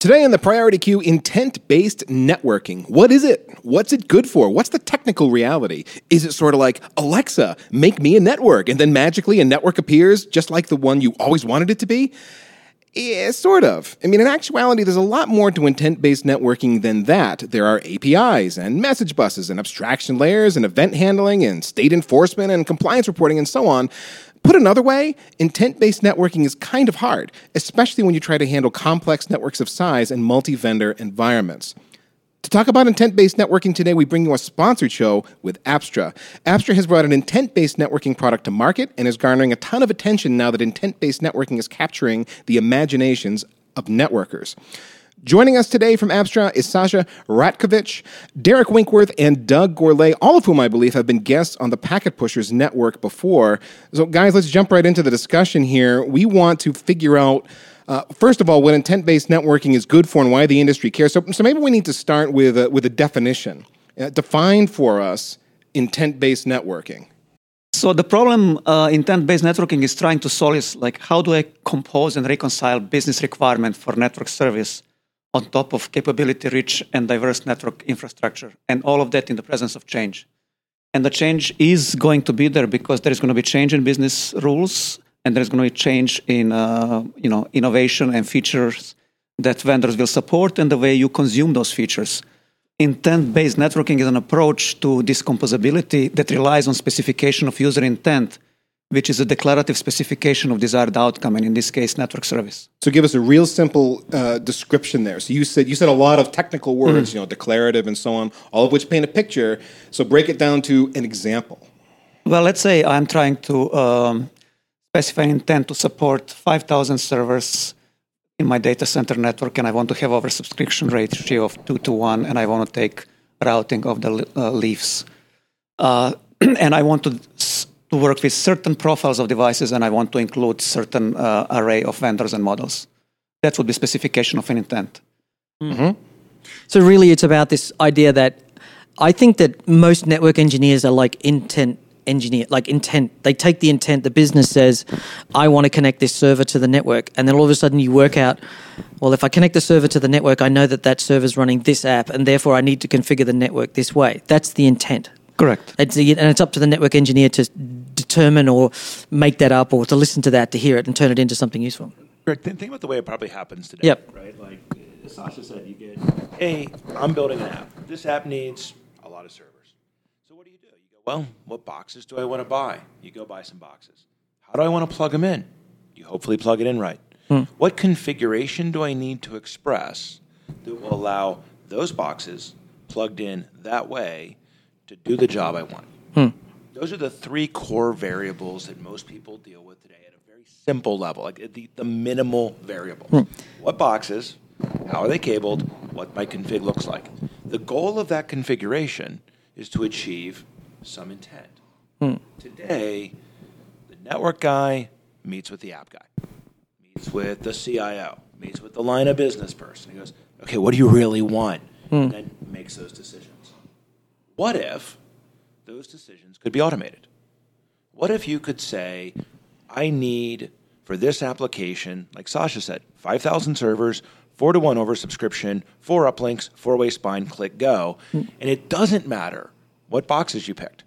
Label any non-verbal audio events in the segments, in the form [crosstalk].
Today on the Priority Queue, intent based networking. What is it? What's it good for? What's the technical reality? Is it sort of like, Alexa, make me a network, and then magically a network appears just like the one you always wanted it to be? Yeah, sort of. I mean, in actuality, there's a lot more to intent based networking than that. There are APIs and message buses and abstraction layers and event handling and state enforcement and compliance reporting and so on. Put another way, intent based networking is kind of hard, especially when you try to handle complex networks of size and multi vendor environments. To talk about intent based networking today, we bring you a sponsored show with Apstra. Apstra has brought an intent based networking product to market and is garnering a ton of attention now that intent based networking is capturing the imaginations of networkers. Joining us today from Apstra is Sasha Ratkovic, Derick Winkworth, and Doug Gourlay, all of whom I believe have been guests on the Packet Pushers network before. So, guys, let's jump right into the discussion here. We want to figure out. Uh, first of all, what intent-based networking is good for and why the industry cares. So, so maybe we need to start with a, with a definition. Uh, define for us intent-based networking. So the problem uh, intent-based networking is trying to solve is like how do I compose and reconcile business requirement for network service on top of capability rich and diverse network infrastructure, and all of that in the presence of change. And the change is going to be there because there is going to be change in business rules, and there is going to be change in uh, you know innovation and features that vendors will support, and the way you consume those features. Intent-based networking is an approach to this composability that relies on specification of user intent which is a declarative specification of desired outcome, and in this case, network service. So, give us a real simple uh, description there. So, you said you said a lot of technical words, mm-hmm. you know, declarative and so on, all of which paint a picture. So, break it down to an example. Well, let's say I'm trying to um, specify intent to support 5,000 servers in my data center network, and I want to have over subscription ratio of two to one, and I want to take routing of the uh, leaves. Uh, [clears throat] and I want to to work with certain profiles of devices and I want to include certain uh, array of vendors and models. That would be specification of an intent. Mm-hmm. So really it's about this idea that I think that most network engineers are like intent engineer like intent they take the intent the business says i want to connect this server to the network and then all of a sudden you work out well if i connect the server to the network i know that that server is running this app and therefore i need to configure the network this way that's the intent Correct. It's, and it's up to the network engineer to determine or make that up or to listen to that to hear it and turn it into something useful. Greg, think about the way it probably happens today. Yep. Right? Like Sasha said, you get, hey, I'm building an app. This app needs a lot of servers. So what do you do? You go, well, what boxes do I want to buy? You go buy some boxes. How do I want to plug them in? You hopefully plug it in right. Hmm. What configuration do I need to express that will allow those boxes plugged in that way to do the job I want. Hmm. Those are the three core variables that most people deal with today at a very simple level, like the, the minimal variables. Hmm. What boxes? How are they cabled? What my config looks like. The goal of that configuration is to achieve some intent. Hmm. Today, the network guy meets with the app guy, meets with the CIO, meets with the line of business person. He goes, okay, what do you really want? Hmm. And then makes those decisions. What if those decisions could be automated? What if you could say, I need for this application, like Sasha said, 5,000 servers, four to one over subscription, four uplinks, four way spine, click go. Hmm. And it doesn't matter what boxes you picked.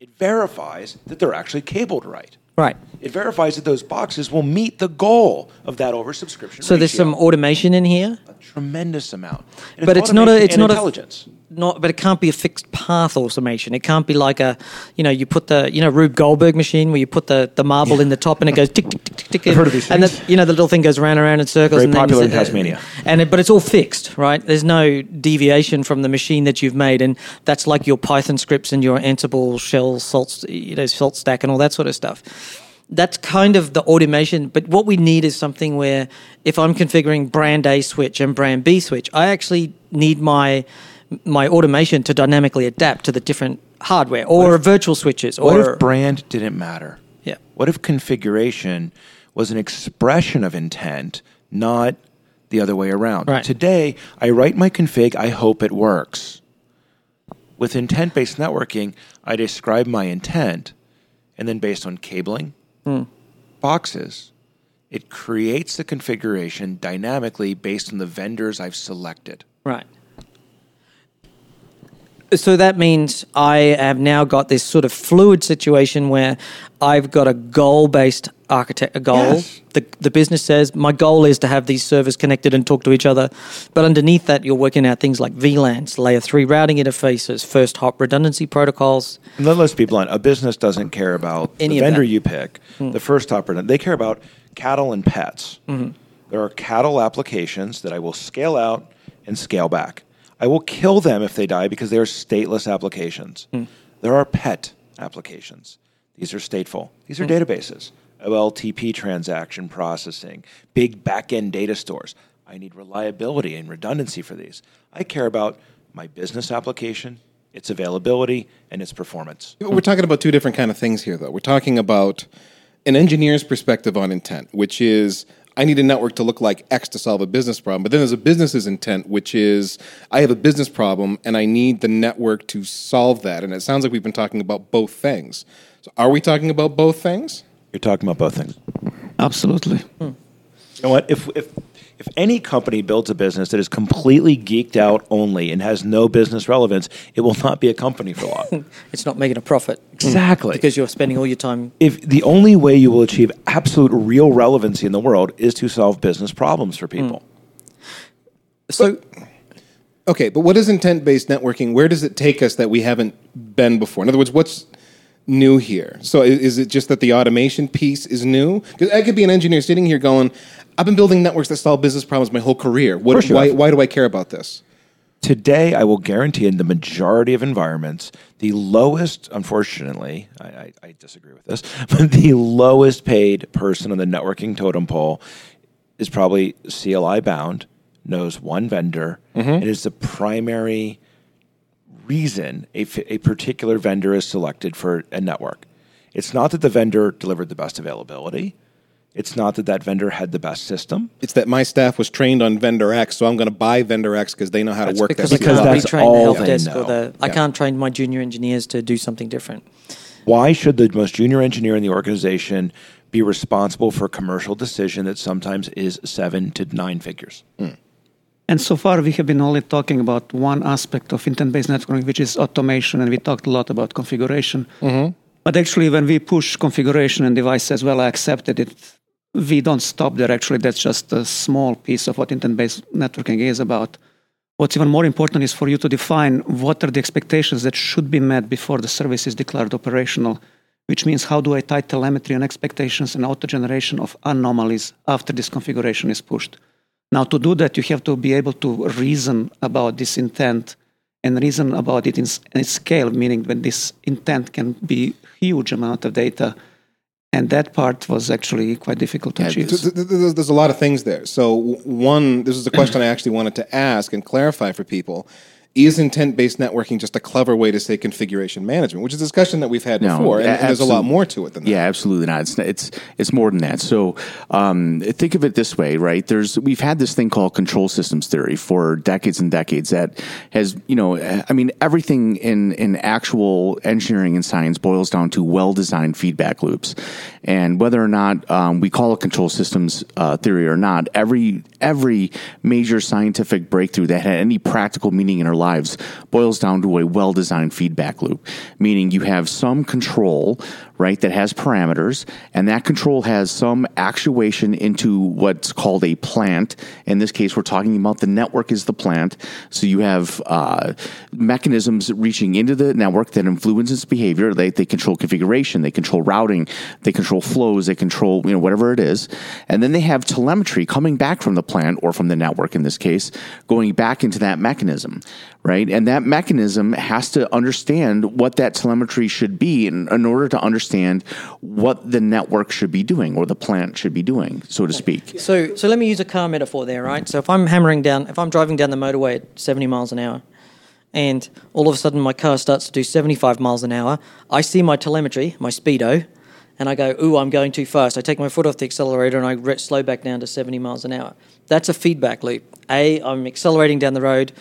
It verifies that they're actually cabled right. Right. It verifies that those boxes will meet the goal of that oversubscription. So ratio. there's some automation in here. A tremendous amount. And but it's, it's not a. It's not intelligence. A, not, but it can't be a fixed path automation. It can't be like a, you know, you put the, you know, Rube Goldberg machine where you put the, the marble yeah. in the top and it goes tick tick tick tick. tick heard of these and the, you know the little thing goes around and around in circles. Very and popular in Tasmania. And it, but it's all fixed, right? There's no deviation from the machine that you've made, and that's like your Python scripts and your Ansible shell salt, you know, salt stack and all that sort of stuff that's kind of the automation. But what we need is something where if I'm configuring brand A switch and brand B switch, I actually need my my automation to dynamically adapt to the different hardware or if, virtual switches. Or, what if brand didn't matter? Yeah. What if configuration was an expression of intent, not the other way around? Right. Today, I write my config, I hope it works. With intent based networking, I describe my intent, and then based on cabling, mm. boxes, It creates the configuration dynamically based on the vendors I've selected. Right. So that means I have now got this sort of fluid situation where I've got a goal based architect, a goal. Yes. The, the business says my goal is to have these servers connected and talk to each other. But underneath that, you're working out things like VLANs, layer three routing interfaces, first hop redundancy protocols. And then let's be blunt. A business doesn't care about Any the vendor that. You pick, the first hop redundancy. They care about cattle and pets. Mm-hmm. There are cattle applications that I will scale out and scale back. I will kill them if they die because they are stateless applications. Hmm. There are pet applications. These are stateful. These Hmm. are databases, OLTP transaction processing, big back-end data stores. I need reliability and redundancy for these. I care about my business application, its availability, and its performance. We're talking about two different kind of things here, though. We're talking about an engineer's perspective on intent, which is I need a network to look like X to solve a business problem. But then there's a business's intent, which is I have a business problem and I need the network to solve that. And it sounds like we've been talking about both things. So are we talking about both things? You're talking about both things. Absolutely. You know what? If if if any company builds a business that is completely geeked out only and has no business relevance, it will not be a company for long. [laughs] It's not making a profit exactly. because you're spending all your time. if the only way you will achieve absolute real relevancy in the world is to solve business problems for people. Mm. So, Okay, but what is intent based networking? Where does it take us that we haven't been before? In other words, what's new here? So is it just that the automation piece is new? Because I could be an engineer sitting here going, I've been building networks that solve business problems my whole career. What, why, why do I care about this? Today, I will guarantee in the majority of environments, the lowest, unfortunately, I, I, I disagree with this, [laughs] but the lowest paid person on the networking totem pole is probably CLI bound, knows one vendor, mm-hmm. and is the primary reason a, a particular vendor is selected for a network. It's not that the vendor delivered the best availability. It's not that that vendor had the best system. It's that my staff was trained on vendor X, so I'm going to buy vendor X because they know how to work because that. I because can't that's retrain the all help they desk know. or the. I can't train my junior engineers to do something different. Why should the most junior engineer in the organization be responsible for a commercial decision that sometimes is seven to nine figures? Hmm. And so far, we have been only talking about one aspect of intent based networking, which is automation. And we talked a lot about configuration. Mm-hmm. But actually, when we push configuration and device says, well, I accepted it, we don't stop there. Actually, that's just a small piece of what intent based networking is about. What's even more important is for you to define what are the expectations that should be met before the service is declared operational, which means how do I tie telemetry and expectations and auto generation of anomalies after this configuration is pushed. Now, to do that, you have to be able to reason about this intent and reason about it in, in scale, meaning when this intent can be huge amount of data. And that part was actually quite difficult to Yeah, achieve. Th- th- th- There's, there's a lot of things there. So, one, this is a question I actually wanted to ask and clarify for people. Is intent based networking just a clever way to say configuration management, which is a discussion that we've had No, before? And, and there's a lot more to it than that. Yeah, absolutely not. It's it's it's more than that. So um, think of it this way, right? There's we've had this thing called control systems theory for decades and decades that has you know I mean everything in in actual engineering and science boils down to well designed feedback loops, and whether or not um, we call it control systems uh, theory or not, every every major scientific breakthrough that had any practical meaning in our lives boils down to a well designed feedback loop, meaning you have some control, right, that has parameters, and that control has some actuation into what's called a plant. In this case, we're talking about the network is the plant. So you have uh, mechanisms reaching into the network that influence its behavior. They, they control configuration, they control routing, they control flows, they control you know whatever it is, and then they have telemetry coming back from the plant or from the network in this case, going back into that mechanism, right? And that mechanism has to understand what that telemetry should be in, in order to understand what the network should be doing or the plant should be doing, so to speak. So, so let me use a car metaphor there, right? So if I'm hammering down, if I'm driving down the motorway at 70 miles an hour, and all of a sudden my car starts to do 75 miles an hour, I see my telemetry, my speedo, and I go, "Ooh, I'm going too fast." I take my foot off the accelerator and I re- slow back down to 70 miles an hour. That's a feedback loop. A, I'm accelerating down the road.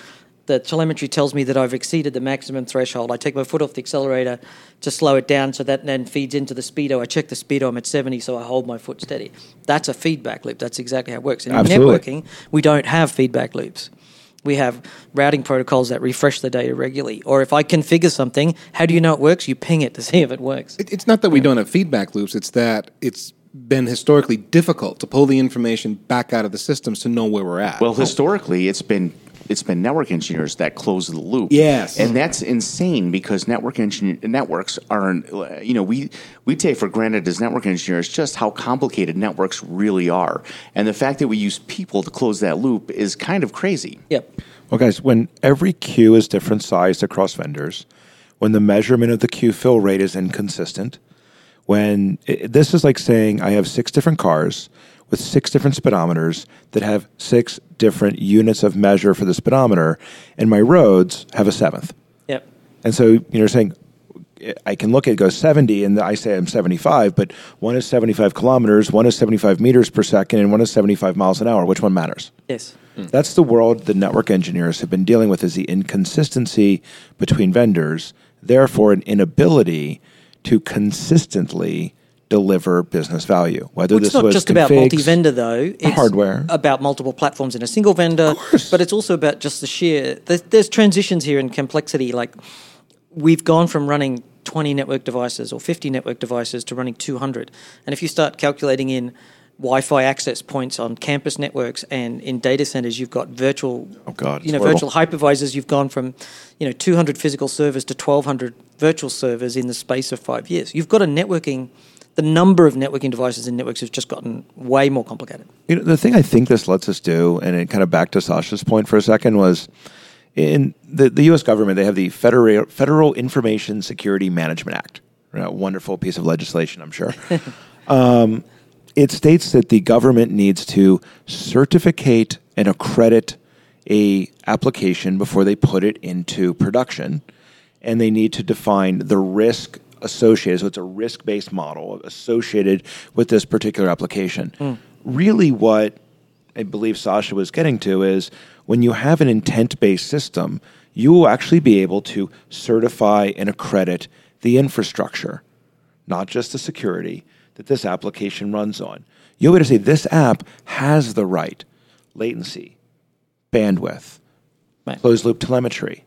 The telemetry tells me that I've exceeded the maximum threshold. I take my foot off the accelerator to slow it down, so that then feeds into the speedo. I check the speedo, I'm at 70, so I hold my foot steady. That's a feedback loop. That's exactly how it works. In Absolutely. networking, we don't have feedback loops. We have routing protocols that refresh the data regularly. Or if I configure something, how do you know it works? You ping it to see if it works. It- It's not that we don't have feedback loops, it's that it's been historically difficult to pull the information back out of the systems to know where we're at. Well, historically, it's been it's been network engineers that close the loop. Yes. and that's insane because network engineer networks are, you know, we we take for granted as network engineers just how complicated networks really are, and the fact that we use people to close that loop is kind of crazy. Yep. Well, guys, when every queue is different sized across vendors, when the measurement of the queue fill rate is inconsistent, when it, this is like saying I have six different cars with six different speedometers that have six different units of measure for the speedometer, and my roads have a seventh. Yep. And so you're saying I can look at it go 70 and I say I'm 75, but one is 75 kilometers, one is 75 meters per second, and one is 75 miles an hour. Which one matters? Yes. Hmm. That's the world the network engineers have been dealing with is the inconsistency between vendors, therefore an inability to consistently deliver business value. Whether Well, it's this not was just about multi-vendor though. It's hardware. about multiple platforms in a single vendor, but it's also about just the sheer. There's, there's transitions here in complexity. Like we've gone from running 20 network devices or 50 network devices to running 200, and if you start calculating in Wi-Fi access points on campus networks and in data centers, you've got virtual. Oh, God, You know, horrible. virtual hypervisors. You've gone from, you know, 200 physical servers to 1,200 virtual servers in the space of five years. You've got a networking. The number of networking devices in networks has just gotten way more complicated. You know, the thing I think this lets us do, and it kind of back to Sasha's point for a second, was in the, the U.S. government, they have the Federal, Federal Information Security Management Act. A wonderful piece of legislation, I'm sure. [laughs] um, it states that the government needs to certificate and accredit a application before they put it into production, and they need to define the risk associated. So it's a risk-based model associated with this particular application. Really, what I believe Sasha was getting to is when you have an intent-based system, you will actually be able to certify and accredit the infrastructure not just the security that this application runs on. You'll be able to say this app has the right latency, bandwidth, Right. closed loop telemetry,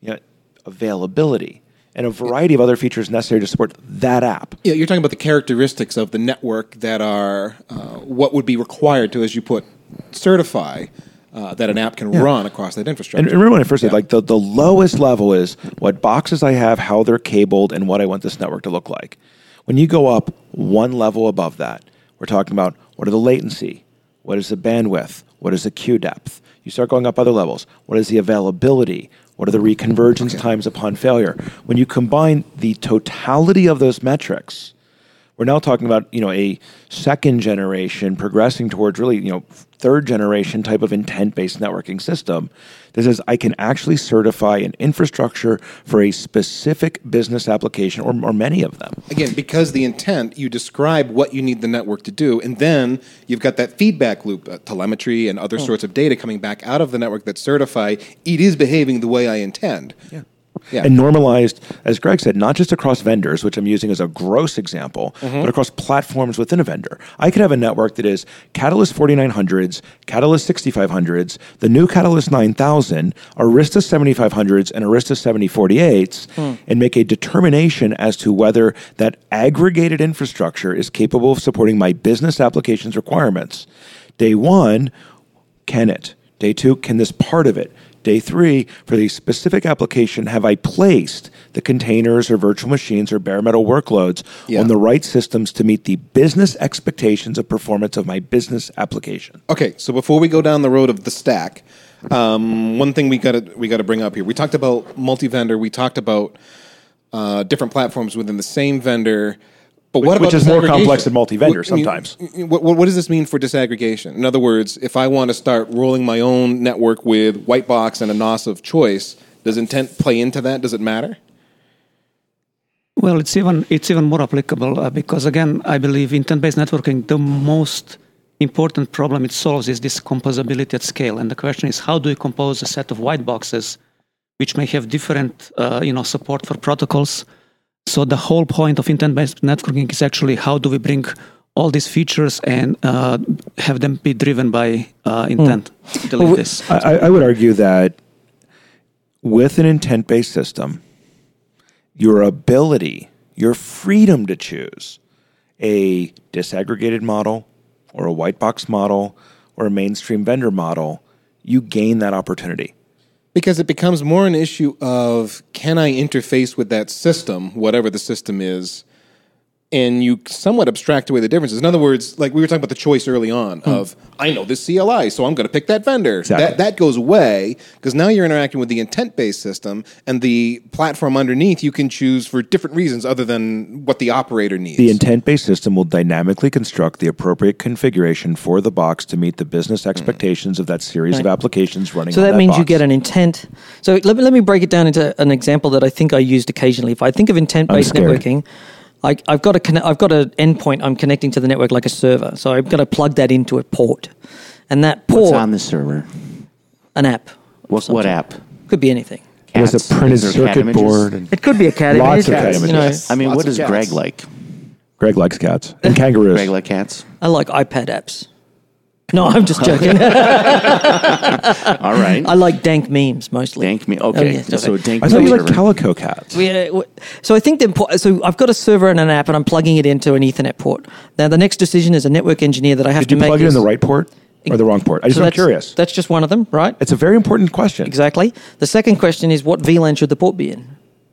you know, availability, and a variety of other features necessary to support that app. Yeah, you're talking about the characteristics of the network that are uh, what would be required to, as you put, certify uh, that an app can run across that infrastructure. And remember when I first said, Yeah. like the, the lowest level is what boxes I have, how they're cabled, and what I want this network to look like. When you go up one level above that, we're talking about what are the latency, what is the bandwidth, what is the queue depth. You start going up other levels. What is the availability? What are the reconvergence times upon failure? When you combine the totality of those metrics, we're now talking about you know a second generation progressing towards really you know third generation type of intent based networking system that says I can actually certify an infrastructure for a specific business application or, or many of them. Again, because the intent, you describe what you need the network to do, and then you've got that feedback loop, uh, telemetry and other sorts of data coming back out of the network that certify it is behaving the way I intend. Yeah. Yeah. And normalized, as Greg said, not just across vendors, which I'm using as a gross example, mm-hmm. but across platforms within a vendor. I could have a network that is Catalyst 4900s, Catalyst 6500s, the new Catalyst 9000, Arista 7500s, and Arista 7048s, hmm. and make a determination as to whether that aggregated infrastructure is capable of supporting my business applications requirements. Day one, can it? Day two, can this part of it? Day three, for the specific application, have I placed the containers or virtual machines or bare metal workloads Yeah. on the right systems to meet the business expectations of performance of my business application? Okay, so before we go down the road of the stack, um, one thing we got to we got to bring up here. We talked about multi-vendor. We talked about uh, different platforms within the same vendor. But what Which about is more complex than multi-vendor What- I mean, sometimes. What, what, what does this mean for disaggregation? In other words, if I want to start rolling my own network with Whitebox and a NOS of choice, does intent play into that? Does it matter? Well, it's even it's even more applicable uh, because again, I believe intent-based networking the most important problem it solves is this composability at scale. And the question is, how do you compose a set of white boxes which may have different, uh, you know, support for protocols? So the whole point of intent-based networking is actually how do we bring all these features and uh, have them be driven by uh, intent. Delete Well, this. I, I would argue that with an intent based system, your ability, your freedom to choose a disaggregated model or a white box model or a mainstream vendor model, you gain that opportunity. Because it becomes more an issue of can I interface with that system, whatever the system is, and you somewhat abstract away the differences. In other words, like we were talking about the choice early on hmm. of I know this CLI, so I'm going to pick that vendor. Exactly. That that goes away because now you're interacting with the intent-based system and the platform underneath. You can choose for different reasons other than what the operator needs. The intent based system will dynamically construct the appropriate configuration for the box to meet the business hmm. expectations of that series of applications running So that, that means you get an intent. So let me, let me break it down into an example that I think I used occasionally. If I think of intent based scared. networking, I, I've got a conne- I've got an endpoint I'm connecting to the network like a server. So I've got to plug that into a port, and that port What's on the server? an app. What, what app? Could be anything. There's Cats? a printed Is there cat circuit images? board. And It could be a cat Lots of image. cat You know, images. I mean, Lots what of does cats. Greg like? Greg likes cats and [laughs] kangaroos. Greg like cats? I like iPad apps. No, I'm just joking. [laughs] All right. I like dank memes mostly. Dank me. Oh, Okay. yeah, sorry. so dank I thought you liked server. calico cats. We, uh, w- so I think the impo- so I've got a server and an app, and I'm plugging it into an Ethernet port. Now the next decision is a network engineer that I have Did to you make plug it in the right port or the wrong port? I just So am that's- curious. That's just one of them, right? It's a very important question. Exactly. The second question is what VLAN should the port be in?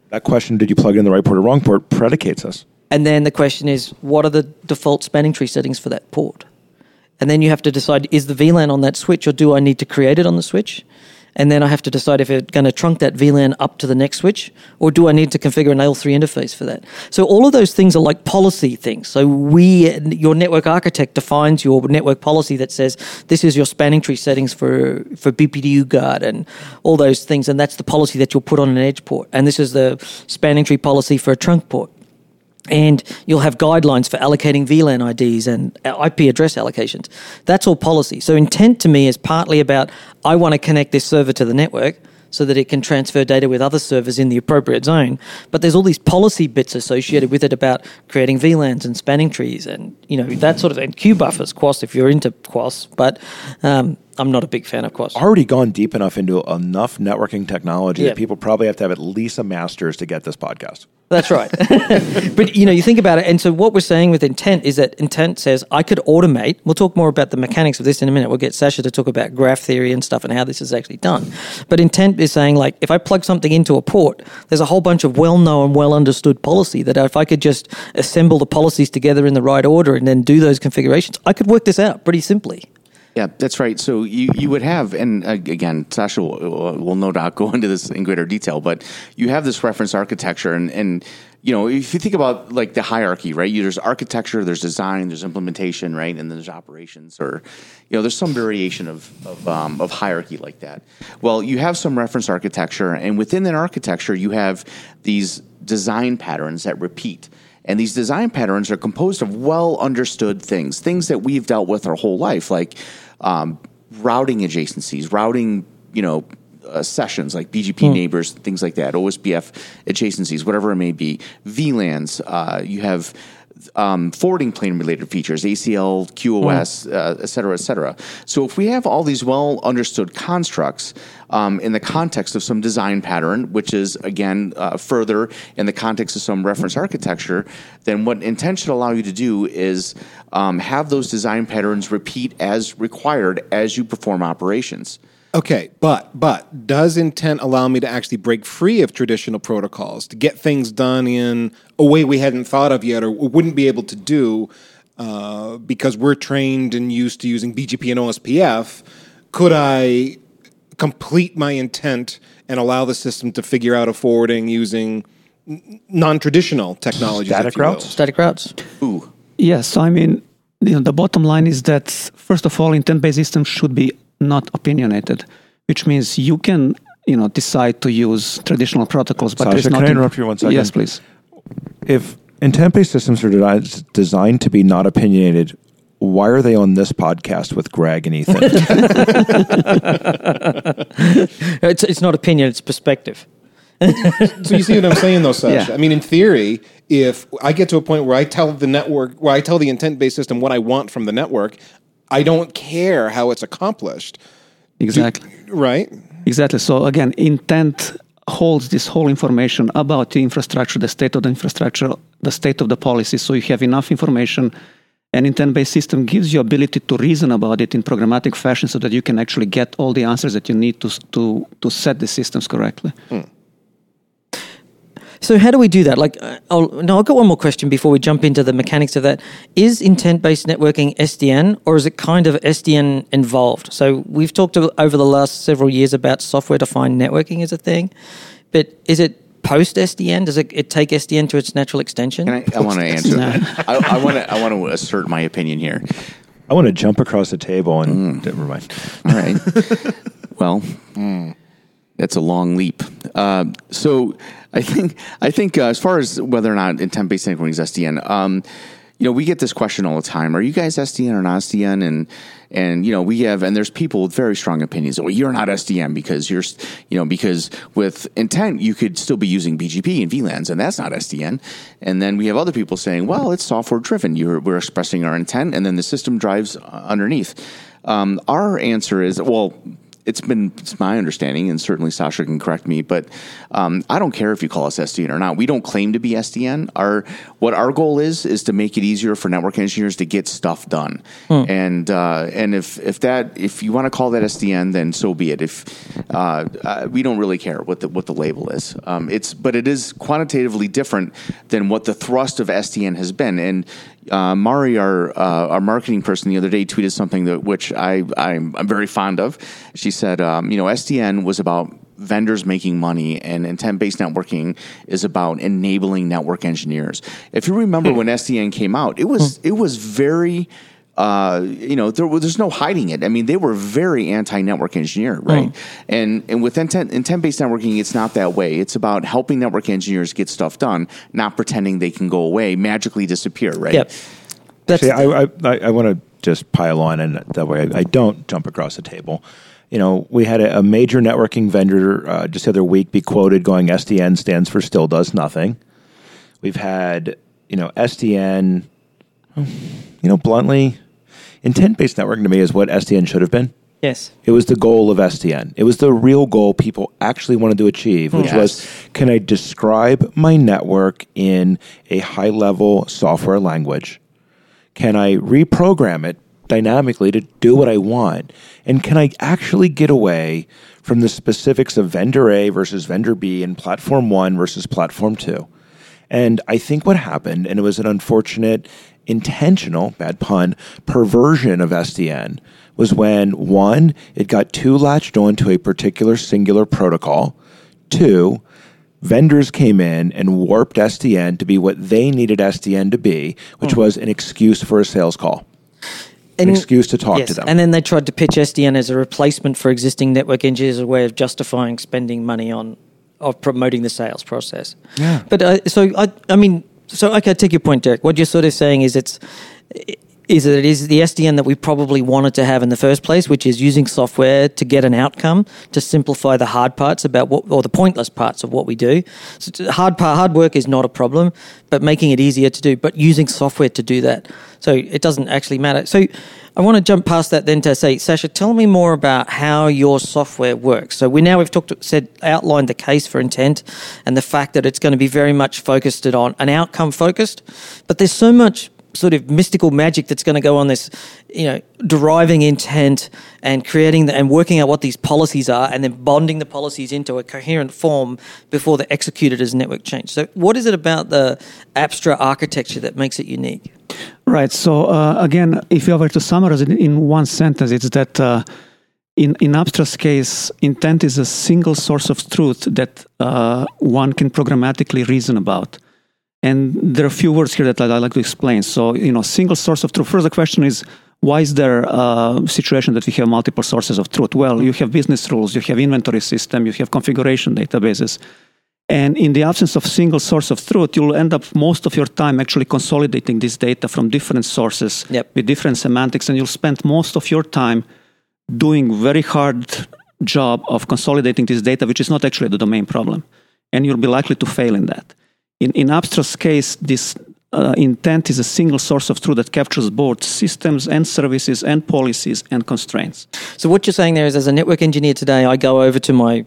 That question, did you plug it in the right port or wrong port, predicates us. And then the question is what are the default spanning tree settings for that port? And then you have to decide is the VLAN on that switch or do I need to create it on the switch? And then I have to decide if it's going to trunk that VLAN up to the next switch or do I need to configure an L3 interface for that? So all of those things are like policy things. So we, your network architect defines your network policy that says this is your spanning tree settings for, for BPDU guard and all those things. And that's the policy that you'll put on an edge port. And this is the spanning tree policy for a trunk port and you'll have guidelines for allocating VLAN IDs and IP address allocations. That's all policy. So intent to me is partly about I want to connect this server to the network so that it can transfer data with other servers in the appropriate zone. But there's all these policy bits associated with it about creating VLANs and spanning trees and you know that sort of and queue buffers, QoS if you're into QoS. But um, I'm not a big fan of QoS. I've already gone deep enough into enough networking technology Yeah. that people probably have to have at least a master's to get this podcast. That's right. [laughs] but you know, you think about it, and so what we're saying with intent is that intent says I could automate. We'll talk more about the mechanics of this in a minute. We'll get Sasha to talk about graph theory and stuff and how this is actually done. But intent is saying like if I plug something into a port, there's a whole bunch of well-known, well-understood policy that if I could just assemble the policies together in the right order and then do those configurations, I could work this out pretty simply. Yeah, that's right. So you, you would have, and uh, again, Sasha will, will no doubt [laughs] go into this in greater detail, but you have this reference architecture, and, and you know, if you think about like the hierarchy, right? There's architecture, there's design, there's implementation, right, and then there's operations, or you know, there's some variation of of, um, of hierarchy like that. Well, you have some reference architecture, and within that architecture, you have these design patterns that repeat. And these design patterns are composed of well understood things, things that we've dealt with our whole life, like um, routing adjacencies, routing, you know, uh, sessions like BGP neighbors, things like that, OSPF adjacencies, whatever it may be, VLANs. Uh, you have um, forwarding plane related features, ACL, QoS, uh, et cetera, et cetera. So if we have all these well understood constructs um, in the context of some design pattern, which is again uh, further in the context of some reference architecture, then what intent should allow you to do is um, have those design patterns repeat as required as you perform operations. Okay, but but does intent allow me to actually break free of traditional protocols to get things done in a way we hadn't thought of yet or wouldn't be able to do uh, because we're trained and used to using BGP and OSPF? Could I complete my intent and allow the system to figure out a forwarding using non-traditional technologies? Static if you will? routes? Static routes. Ooh, Yes, so I mean, you know, the bottom line is that first of all, intent-based systems should be not opinionated, which means you can, you know, decide to use traditional protocols, but Sasha, there's can not. I interrupt you one second? Yes, please. If intent based systems are designed, designed to be not opinionated, why are they on this podcast with Greg and Ethan? [laughs] It's, it's not opinion, it's perspective. So you see what I'm saying, though, Sasha? Yeah. I mean, in theory, if I get to a point where I tell the network, where I tell the intent-based system what I want from the network, I don't care how it's accomplished, Exactly. right? Exactly. So again, intent holds this whole information about the infrastructure, the state of the infrastructure, the state of the policy. So you have enough information. An intent-based system gives you ability to reason about it in programmatic fashion, so that you can actually get all the answers that you need to to to set the systems correctly. Hmm. So how do we do that? Like, uh, I'll, no, I've got one more question before we jump into the mechanics of that. Is intent-based networking SDN, or is it kind of SDN involved? So we've talked over the last several years about software-defined networking as a thing, but is it post SDN? Does it, it take SDN to its natural extension? Can I, I want to answer that. [laughs] I, I want to. I want to assert my opinion here. I want to jump across the table and never mind. All right. [laughs] well, that's a long leap. Uh, so I think I think uh, as far as whether or not intent-based networking is SDN, um, you know, we get this question all the time: Are you guys SDN or not SDN? And and you know, we have and there's people with very strong opinions. Well, you're not SDN because you're, you know, because with intent you could still be using BGP and VLANs, and that's not SDN. And then we have other people saying, well, it's software driven. You're we're expressing our intent, and then the system drives uh, underneath. Um, our answer is well it's been it's my understanding, and certainly Sasha can correct me, but um, I don't care if you call us SDN or not. We don't claim to be SDN. Our what our goal is is to make it easier for network engineers to get stuff done. And uh, and if if that if you want to call that SDN, then so be it. If uh, uh, we don't really care what the what the label is, um, it's but it is quantitatively different than what the thrust of SDN has been. And uh, Mari, our uh, our marketing person, the other day tweeted something that which I I'm, I'm very fond of. She said, um, you know, SDN was about vendors making money, and intent based networking is about enabling network engineers. If you remember [laughs] when SDN came out, it was it was very. Uh, you know, there, was- there's no hiding it. I mean, they were very anti-network engineer, right? And and with intent intent-based networking, it's not that way. It's about helping network engineers get stuff done, not pretending they can go away, magically disappear, right? Yep. That's, See, I, I, I, I want to just pile on, and that way I, I don't jump across the table. You know, we had a, a major networking vendor uh, just the other week be quoted going, SDN stands for still does nothing. We've had, you know, SDN, you know, bluntly, intent based networking to me is what SDN should have been. yes. It was the goal of SDN. It was the real goal people actually wanted to achieve, which Yes. was can I describe my network in a high level software language? Can I reprogram it dynamically to do what I want? And can I actually get away from the specifics of vendor A versus vendor B and platform one versus platform two? And I think what happened, and it was an unfortunate, intentional, bad pun, perversion of SDN, was when one, it got too latched on to a particular singular protocol. Two, vendors came in and warped SDN to be what they needed SDN to be, which was an excuse for a sales call, an excuse to talk yes. to them. And then they tried to pitch SDN as a replacement for existing network engineers, a way of justifying spending money on of promoting the sales process. Yeah. But uh, so I, I mean, so okay, I take your point, Derick. What you're sort of saying is it's is that it is the SDN that we probably wanted to have in the first place, which is using software to get an outcome to simplify the hard parts about what or the pointless parts of what we do. So hard part, hard work is not a problem, but making it easier to do, but using software to do that, so it doesn't actually matter. So I want to jump past that then to say, Sasha, tell me more about how your software works. So we now we've talked, said, outlined the case for intent and the fact that it's going to be very much focused on an outcome focused, but there's so much sort of mystical magic that's going to go on this, you know, deriving intent and creating the, and working out what these policies are and then bonding the policies into a coherent form before they're executed as network change. So what is it about the Apstra architecture that makes it unique? Right. So uh, again, if you were to summarize it in one sentence, it's that uh, in in Apstra's case, intent is a single source of truth that uh, one can programmatically reason about. And there are a few words here that I'd like to explain. So, you know, single source of truth. First, the question is, why is there a situation that we have multiple sources of truth? Well, you have business rules, you have inventory system, you have configuration databases. And in the absence of single source of truth, you'll end up most of your time actually consolidating this data from different sources Yep. with different semantics, and you'll spend most of your time doing very hard job of consolidating this data, which is not actually the domain problem, and you'll be likely to fail in that. In in Apstra's case, this uh, intent is a single source of truth that captures both systems and services and policies and constraints. So what you're saying there is, as a network engineer today, I go over to my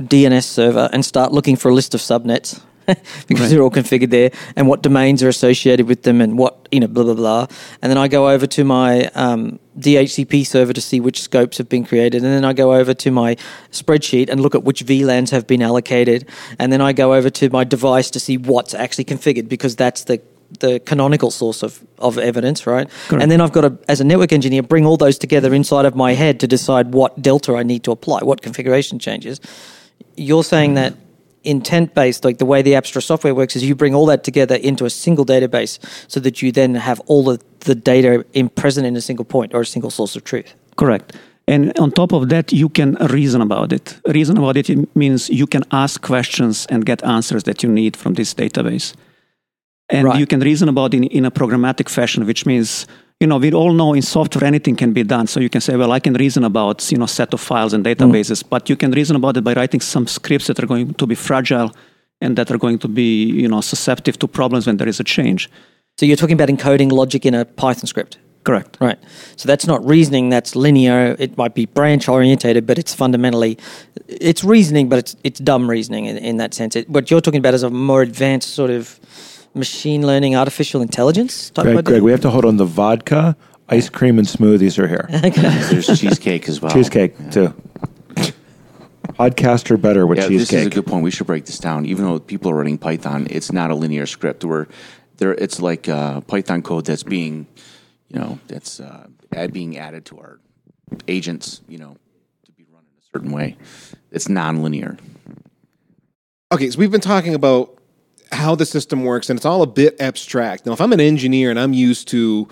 DNS server and start looking for a list of subnets [laughs] because Right. they're all configured there, and what domains are associated with them, and what you know, blah blah blah. And then I go over to my um, DHCP server to see which scopes have been created, and then I go over to my spreadsheet and look at which VLANs have been allocated, and then I go over to my device to see what's actually configured because that's the the canonical source of, of evidence, right? Correct. And then I've got to, as a network engineer, bring all those together inside of my head to decide what delta I need to apply, what configuration changes. You're saying that intent based, like the way the Apstra software works, is you bring all that together into a single database so that you then have all of the data in present in a single point or a single source of truth. Correct. And on top of that, you can reason about it. Reason about it means you can ask questions and get answers that you need from this database. And Right. you can reason about it in, in a programmatic fashion, which means, you know, we all know in software anything can be done. So you can say, well, I can reason about, you know, set of files and mm. databases, but you can reason about it by writing some scripts that are going to be fragile and that are going to be, you know, susceptible to problems when there is a change. So you're talking about encoding logic in a Python script. Correct. Right. So that's not reasoning, that's linear. It might be branch orientated, but it's fundamentally it's reasoning, but it's it's dumb reasoning in, in that sense. It, what you're talking about is a more advanced sort of machine learning, artificial intelligence type Greg, idea. Greg, we have to hold on the vodka, ice cream, and smoothies are here. [laughs] There's cheesecake as well. Cheesecake, too. Podcaster better with Yeah, this is a good point. We should break this down. Even though people are running Python, it's not a linear script. Where there, it's like uh, Python code that's being, you know, that's uh, being added to our agents, you know, to be run in a certain way. It's non-linear. Okay, so we've been talking about how the system works, and it's all a bit abstract. Now, if I'm an engineer and I'm used to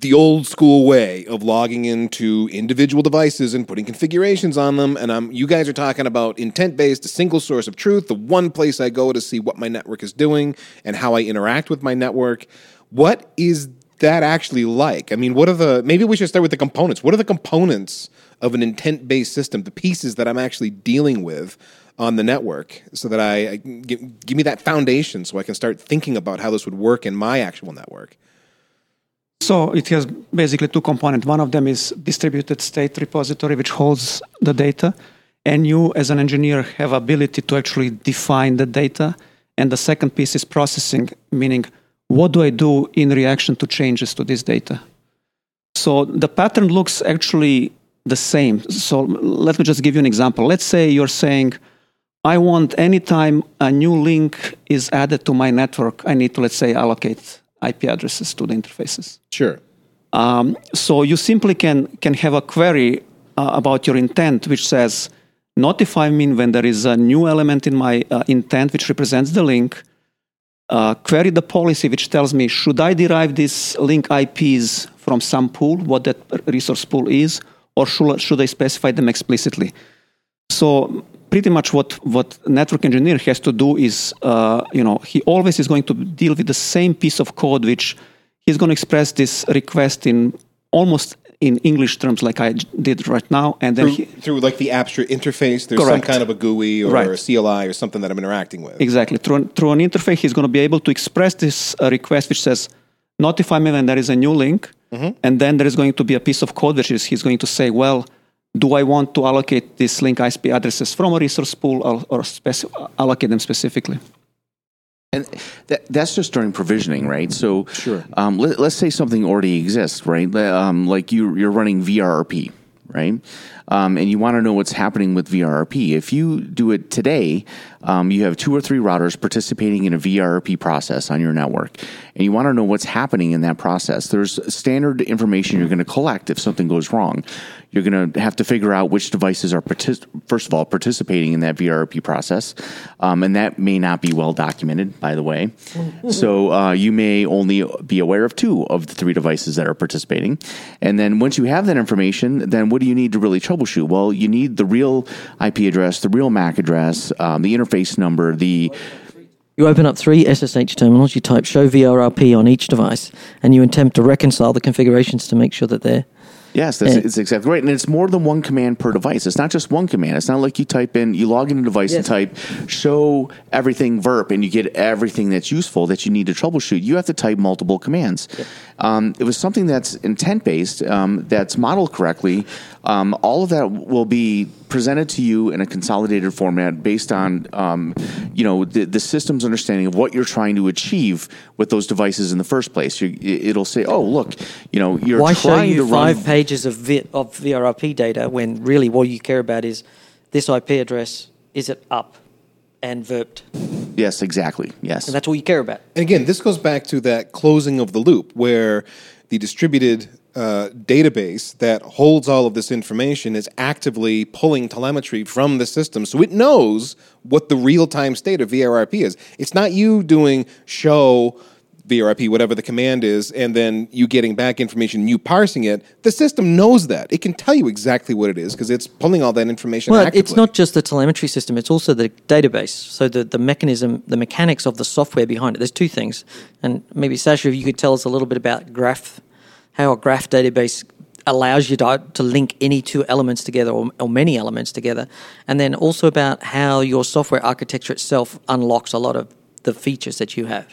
the old school way of logging into individual devices and putting configurations on them, and I'm you guys are talking about intent based, a single source of truth, the one place I go to see what my network is doing and how I interact with my network. What is that actually like? I mean, what are the maybe we should start with the components. What are the components of an intent based system, the pieces that I'm actually dealing with on the network so that I, I give, give me that foundation so I can start thinking about how this would work in my actual network. So it has basically two components. One of them is distributed state repository, which holds the data, and you, as an engineer, have ability to actually define the data. And the second piece is processing, meaning what do I do in reaction to changes to this data? So the pattern looks actually the same. So let me just give you an example. Let's say you're saying, I want anytime a new link is added to my network, I need to, let's say, allocate IP addresses to the interfaces. Sure. Um, so you simply can can have a query uh, about your intent, which says, notify me when there is a new element in my uh, intent which represents the link. Uh, query the policy which tells me should I derive these link IPs from some pool, what that resource pool is, or should, should I specify them explicitly? So pretty much what what network engineer has to do is, uh, you know, he always is going to deal with the same piece of code which he's going to express this request in almost in English terms, like I did right now, and then Through, he, through like the abstract interface, there's some kind of a GUI or Right. a CLI or something that I'm interacting with. exactly through an, through an interface, he's going to be able to express this uh, request, which says, "Notify me when there is a new link," and then there is going to be a piece of code which is he's going to say, "Well." Do I want to allocate these link IP addresses from a resource pool or, or speci- allocate them specifically? And that, that's just during provisioning, right? So, Sure. Um, let, us say something already exists, right? Um, like you, you're running VRRP, right? Um, and you want to know what's happening with VRRP. If you do it today, um, you have two or three routers participating in a VRRP process on your network, and you want to know what's happening in that process. There's standard information you're going to collect if something goes wrong. You're going to have to figure out which devices are, partic- first of all, participating in that VRRP process. Um, and that may not be well documented, by the way. so uh, you may only be aware of two of the three devices that are participating. And then once you have that information, then what do you need to really troubleshoot? Well, you need the real IP address, the real MAC address, um, the interface number, the You open up three SSH terminals, you type show VRRP on each device, and you attempt to reconcile the configurations to make sure that they're. Yes, that's it's exactly right. And it's more than one command per device. It's not just one command. It's not like you type in, you log in a device and type show everything VRRP and you get everything that's useful that you need to troubleshoot. You have to type multiple commands. Um, it was something that's intent based, um, that's modeled correctly. Um, all of that will be presented to you in a consolidated format based on, um, you know, the, the system's understanding of what you're trying to achieve with those devices in the first place. You, it'll say, oh, look, you know, you're Why show trying you to run five pages of, vi- of VRRP data when really what you care about is this IP address, is it up and verped? Yes, exactly. Yes. And that's all you care about. And again, this goes back to that closing of the loop where the distributed uh, database that holds all of this information is actively pulling telemetry from the system so it knows what the real time state of VRRP is. It's not you doing show VRRP, whatever the command is, and then you getting back information, you parsing it. The system knows that. It can tell you exactly what it is because it's pulling all that information Well, actively. it's not just the telemetry system; it's also the database. So the the mechanism, the mechanics of the software behind it. There's two things, and maybe Sasha, if you could tell us a little bit about Graph, how a Graph database allows you to, to link any two elements together or, or many elements together, and then also about how your software architecture itself unlocks a lot of the features that you have.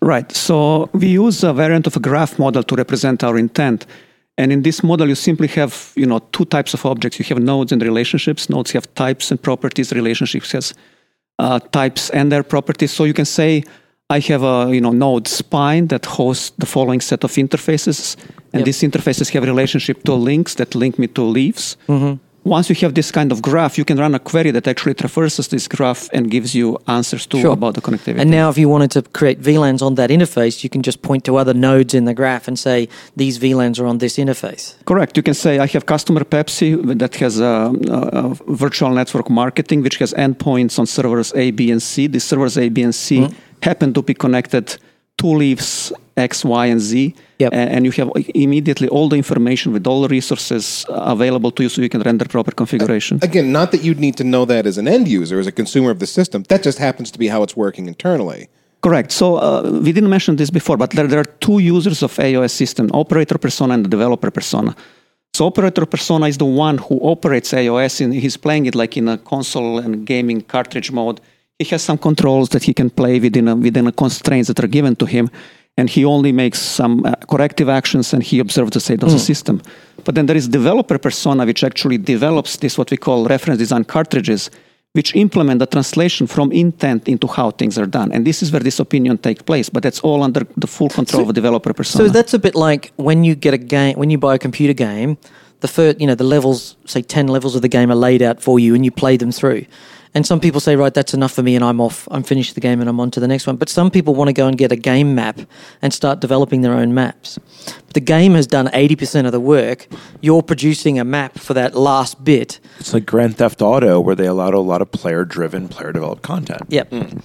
Right. So we use a variant of a graph model to represent our intent. And in this model, you simply have, you know, two types of objects. You have nodes and relationships. Nodes have types and properties. Relationships has uh, types and their properties. So you can say, I have a, you know, node spine that hosts the following set of interfaces, and Yep. these interfaces have a relationship to links that link me to leaves. Once you have this kind of graph, you can run a query that actually traverses this graph and gives you answers to Sure. about the connectivity. And now, if you wanted to create VLANs on that interface, you can just point to other nodes in the graph and say these VLANs are on this interface. Correct. You can say I have customer Pepsi that has a, a, virtual network marketing, which has endpoints on servers A, B, and C. These servers A, B, and C Mm-hmm. Happen to be connected to leaves X, Y, and Z. Yep. And you have immediately all the information with all the resources available to you so you can render proper configuration. Again, not that you'd need to know that as an end user, as a consumer of the system. That just happens to be how it's working internally. Correct. So uh, we didn't mention this before, but there, there are two users of AOS system: operator persona and the developer persona. So operator persona is the one who operates AOS, and he's playing it like in a console and gaming cartridge mode. He has some controls that he can play within a, within the constraints that are given to him, and he only makes some uh, corrective actions and he observes the state of the system. But then there is developer persona, which actually develops this what we call reference design cartridges, which implement the translation from intent into how things are done. And this is where this opinion takes place, but that's all under the full control of a developer persona. So that's a bit like when you get a game, when you buy a computer game, the first, you know, the levels, say 10 levels of the game are laid out for you and you play them through. And some people say, right, that's enough for me and I'm off. I'm finished the game and I'm on to the next one. But some people want to go and get a game map and start developing their own maps. But the game has done 80% of the work. You're producing a map for that last bit. It's like Grand Theft Auto, where they allowed a lot of player-driven, player-developed content. Yep. Hmm.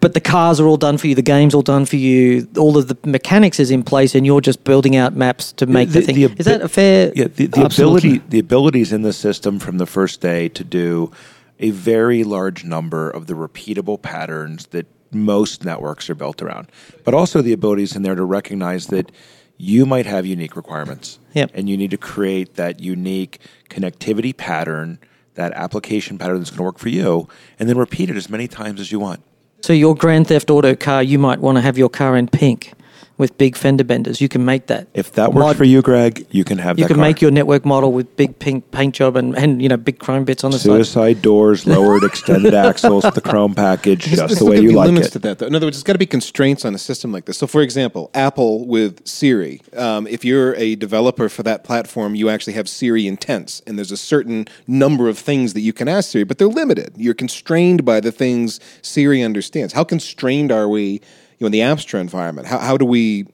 But the cars are all done for you. The game's all done for you. All of the mechanics is in place, and you're just building out maps to make the, thing. abi- is that a fair? Yeah, the, the ability, the abilities in the system from the first day to do a very large number of the repeatable patterns that most networks are built around, but also the abilities in there to recognize that you might have unique requirements, Yep. and you need to create that unique connectivity pattern, that application pattern that's going to work for you, and then repeat it as many times as you want. So your Grand Theft Auto car, you might want to have your car in pink with big fender benders. You can make that. If that works Mod- for you, Greg, you can have You that. can car. make your network model with big pink paint job and, and you know big chrome bits on the side. Suicide doors, lowered extended [laughs] axles, the chrome package, just there's the way you be like limits it. to that, though. In other words, it's got to be constraints on a system like this. So, for example, Apple with Siri, um, if you're a developer for that platform, you actually have Siri intents, and there's a certain number of things that you can ask Siri, but they're limited. You're constrained by the things Siri understands. How constrained are we, you know, in the Apstra environment? How, how do we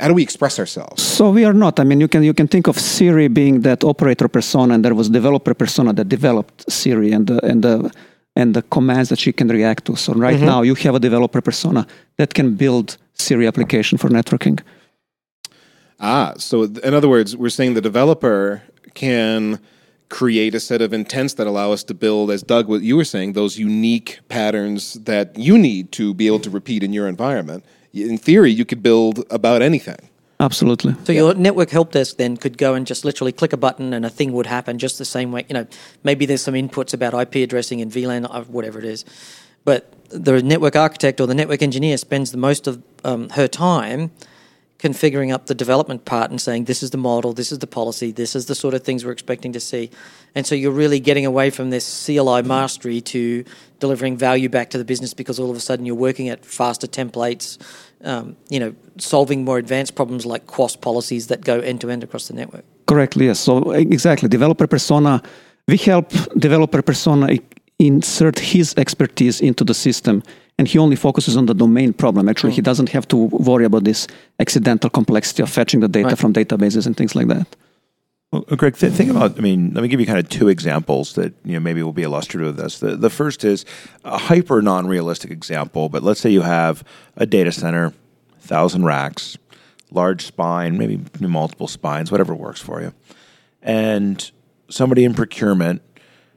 How do we express ourselves? So we are not. I mean, you can you can think of Siri being that operator persona, and there was developer persona that developed Siri and the, and the and the commands that she can react to. So right now you have a developer persona that can build Siri application for networking. Ah, so in other words, we're saying the developer can create a set of intents that allow us to build, as Doug, what you were saying, those unique patterns that you need to be able to repeat in your environment. In theory, you could build about anything. Absolutely. So your network help desk then could go and just literally click a button and a thing would happen just the same way. You know, maybe there's some inputs about IP addressing and VLAN, whatever it is, but the network architect or the network engineer spends the most of um, her time configuring up the development part and saying this is the model, this is the policy, this is the sort of things we're expecting to see. And so you're really getting away from this CLI mastery to delivering value back to the business because all of a sudden you're working at faster templates, um, you know, solving more advanced problems like QoS policies that go end to end across the network. Correctly, yes. So exactly, developer persona. We help developer persona insert his expertise into the system, and he only focuses on the domain problem. Actually, he hmm. doesn't have to worry about this accidental complexity of fetching the data Right. from databases and things like that. Well, uh, Greg, th- think about. I mean, let me give you kind of two examples that you know maybe will be illustrative of this. The the first is a hyper non-realistic example, but let's say you have a data center, thousand racks, large spine, maybe multiple spines, whatever works for you, and somebody in procurement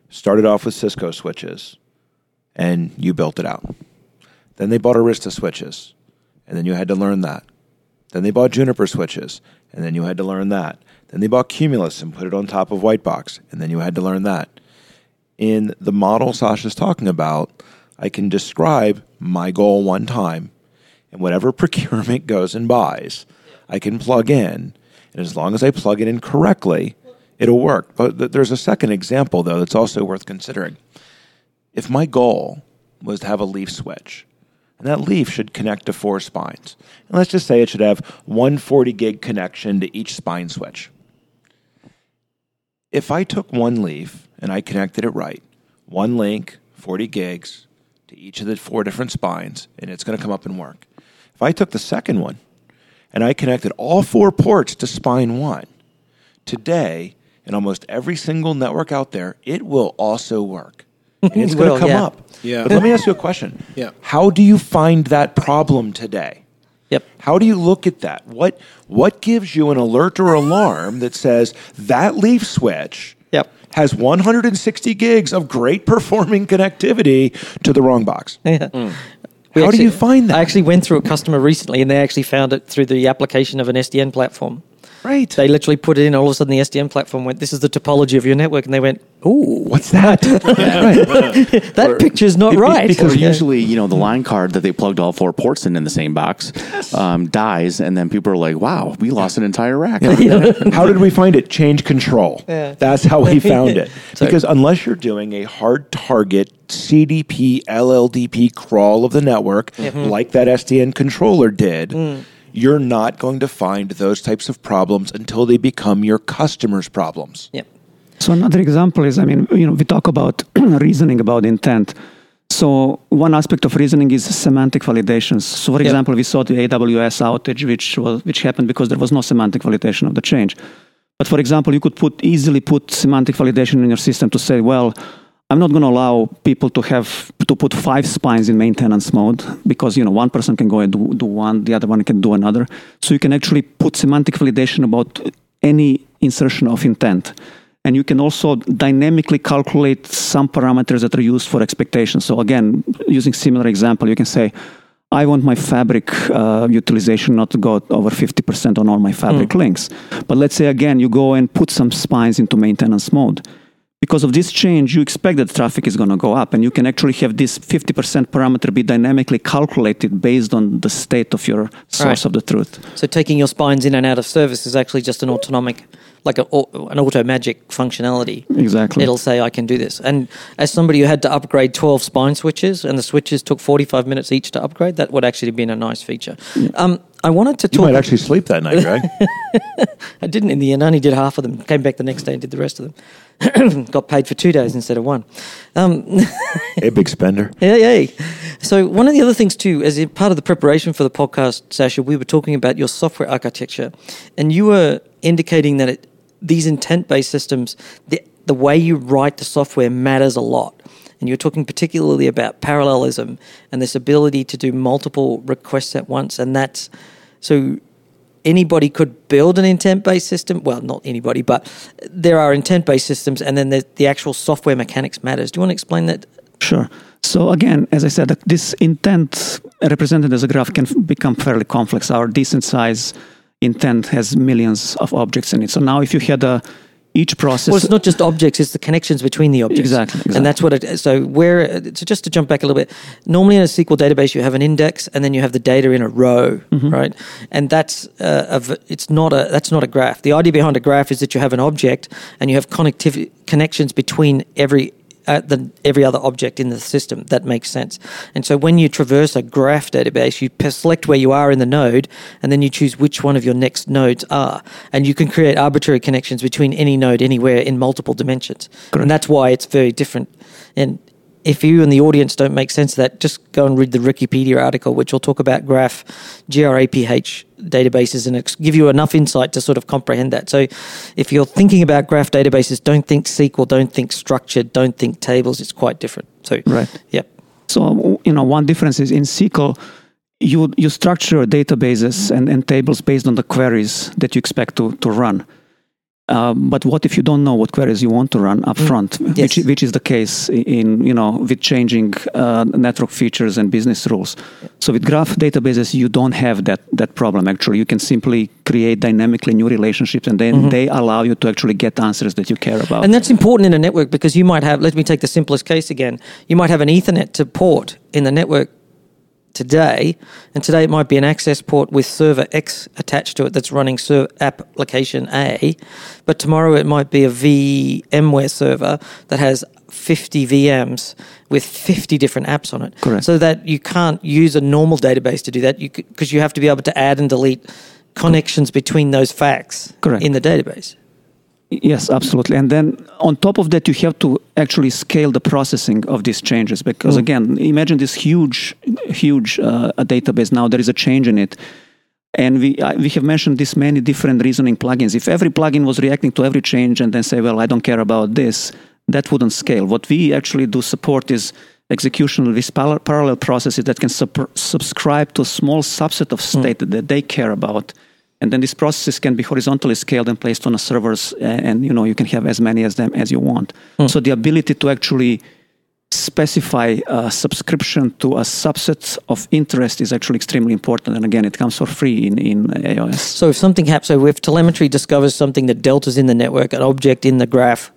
started off with Cisco switches, and you built it out. Then they bought Arista switches, and then you had to learn that. Then they bought Juniper switches, and then you had to learn that. Then they bought Cumulus and put it on top of Whitebox, and then you had to learn that. In the model Sasha's talking about, I can describe my goal one time, and whatever [laughs] procurement goes and buys, I can plug in. And as long as I plug it in correctly, it'll work. But there's a second example, though, that's also worth considering. If my goal was to have a leaf switch, and that leaf should connect to four spines. And let's just say it should have 140 gig connection to each spine switch. If I took one leaf and I connected it right, one link, 40 gigs to each of the four different spines, and it's going to come up and work. If I took the second one and I connected all four ports to spine one, today, in almost every single network out there, it will also work. And it's going to come yeah. up. Yeah. But let me ask you a question. [laughs] Yeah. How do you find that problem today? Yep. How do you look at that? What what gives you an alert or alarm that says that leaf switch Yep. has 160 gigs of great performing connectivity to the wrong box? [laughs] Yeah. Mm. We How do you find that? I actually went through a customer recently, and they actually found it through the application of an SDN platform. Right. They literally put it in. All of a sudden, the SDN platform went, "This is the topology of your network," and they went, "Ooh, What's that? [laughs] right. [laughs] that picture's not right." Because usually, you know, the line card that they plugged all four ports in in the same box um, dies, and then people are like, "Wow, we lost an entire rack." [laughs] How did we find it? Change control. Yeah. That's how we found it. So- because unless you're doing a hard target CDP, LLDP crawl of the network, like that SDN controller did, you're not going to find those types of problems until they become your customers' problems. Yep. So another example is, I mean, you know, we talk about [clears throat] reasoning about intent. So one aspect of reasoning is semantic validations. So, for Yep. example, we saw the AWS outage, which was which happened because there was no semantic validation of the change. But for example, you could put easily put semantic validation in your system to say, well, I'm not going to allow people to have to put five spines in maintenance mode because you know one person can go and do, do one, the other one can do another. So you can actually put semantic validation about any insertion of intent. And you can also dynamically calculate some parameters that are used for expectations. So again, using similar example, you can say, I want my fabric uh, utilization not to go over 50% on all my fabric links. But let's say again, you go and put some spines into maintenance mode. Because of this change, you expect that traffic is going to go up, and you can actually have this 50% parameter be dynamically calculated based on the state of your source Right. of the truth. So taking your spines in and out of service is actually just an autonomic, like a, an auto magic functionality. Exactly. It'll say I can do this. And as somebody who had to upgrade 12 spine switches and the switches took 45 minutes each to upgrade, that would actually have been a nice feature. Um, I wanted to You talk. might actually sleep that night, Greg. [laughs] I didn't in the end. I only did half of them. Came back the next day and did the rest of them. [clears throat] Got paid for two days instead of one. Um, [laughs] hey, big spender. yeah, yeah. So one of the other things too, as part of the preparation for the podcast, Sasha, we were talking about your software architecture, and you were indicating that it, these intent-based systems, the, the way you write the software matters a lot. And you're talking particularly about parallelism and this ability to do multiple requests at once, and that's so anybody could build an intent-based system. Well, not anybody, but there are intent-based systems, and then the, the actual software mechanics matters. Do you want to explain that? Sure. So again, as I said, this intent represented as a graph can become fairly complex. Our decent size intent has millions of objects in it. So now, if you had a each process. Well, it's not just objects; it's the connections between the objects. Exactly, exactly. and that's what it. So where so just to jump back a little bit, normally in a SQL database you have an index and then you have the data in a row, Mm-hmm. right? And that's uh, a, it's not a that's not a graph. The idea behind a graph is that you have an object and you have connectivity connections between every. Uh, the, every other object in the system. That makes sense, and so when you traverse a graph database, you select where you are in the node, and then you choose which one of your next nodes are, and you can create arbitrary connections between any node anywhere in multiple dimensions, and that's why it's very different. And if you and the audience don't make sense of that, just go and read the Wikipedia article, which will talk about graph GRAPH databases and ex- give you enough insight to sort of comprehend that. So, if you're thinking about graph databases, don't think SQL, don't think structured, don't think tables. It's quite different. So, Right. Yep. So you know, one difference is in SQL, you you structure databases and, and tables based on the queries that you expect to to run. Um, but what if you don't know what queries you want to run up front, Mm. Yes. which which is the case in you know with changing uh, network features and business rules. So with graph databases, you don't have that that problem. Actually, you can simply create dynamically new relationships, and then they allow you to actually get answers that you care about. Mm-hmm. And that's important in a network because you might have, let me take the simplest case again. You might have an Ethernet to port in the network today, and today it might be an access port with server X attached to it that's running ser- application A, but tomorrow it might be a VMware server that has 50 VMs with 50 different apps on it. Correct. So that you can't use a normal database to do that because you have to be able to add and delete connections between those facts Correct. in the database. Yes, absolutely. And then on top of that, you have to actually scale the processing of these changes because, again, imagine this huge, huge uh, database. Now there is a change in it. And we, I, we have mentioned this many different reasoning plugins. If every plugin was reacting to every change and then say, well, I don't care about this, that wouldn't scale. What we actually do support is execution with par- parallel processes that can sup- subscribe to a small subset of state that they care about and then these processes can be horizontally scaled and placed on a servers and you know you can have as many as them as you want. Hmm. So the ability to actually specify a subscription to a subset of interest is actually extremely important. And again it comes for free in, in aos So if something happens, so if telemetry discovers something that deltas in the network, an object in the graph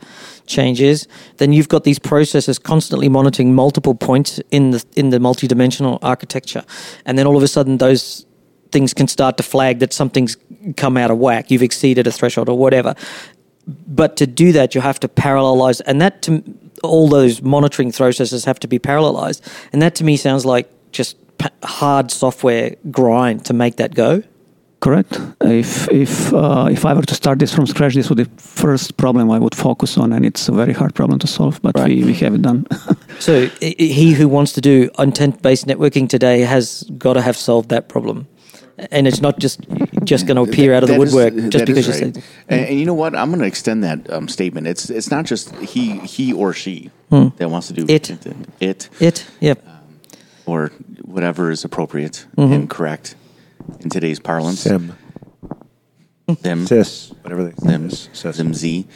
changes, then you've got these processes constantly monitoring multiple points in the in the multidimensional architecture, and then all of a sudden those things can start to flag that something's come out of whack. You've exceeded a threshold or whatever. But to do that, you have to parallelize, and that to all those monitoring processes have to be parallelized, and that to me sounds like just p- hard software grind to make that go. correct if if uh, if i were to start this from scratch this would be the first problem i would focus on and it's a very hard problem to solve but we, we have it done [laughs] So he who wants to do intent-based networking today has got to have solved that problem, and it's not just just going to appear out of the That is- woodwork just that is because you said. And, and you know what? I'm going to extend that um, statement. It's it's not just he he or she that wants to do It. it It, yep. or whatever is appropriate Mm-hmm. and correct in today's parlance. Sim, Them. sis, whatever they them, sis. them Z,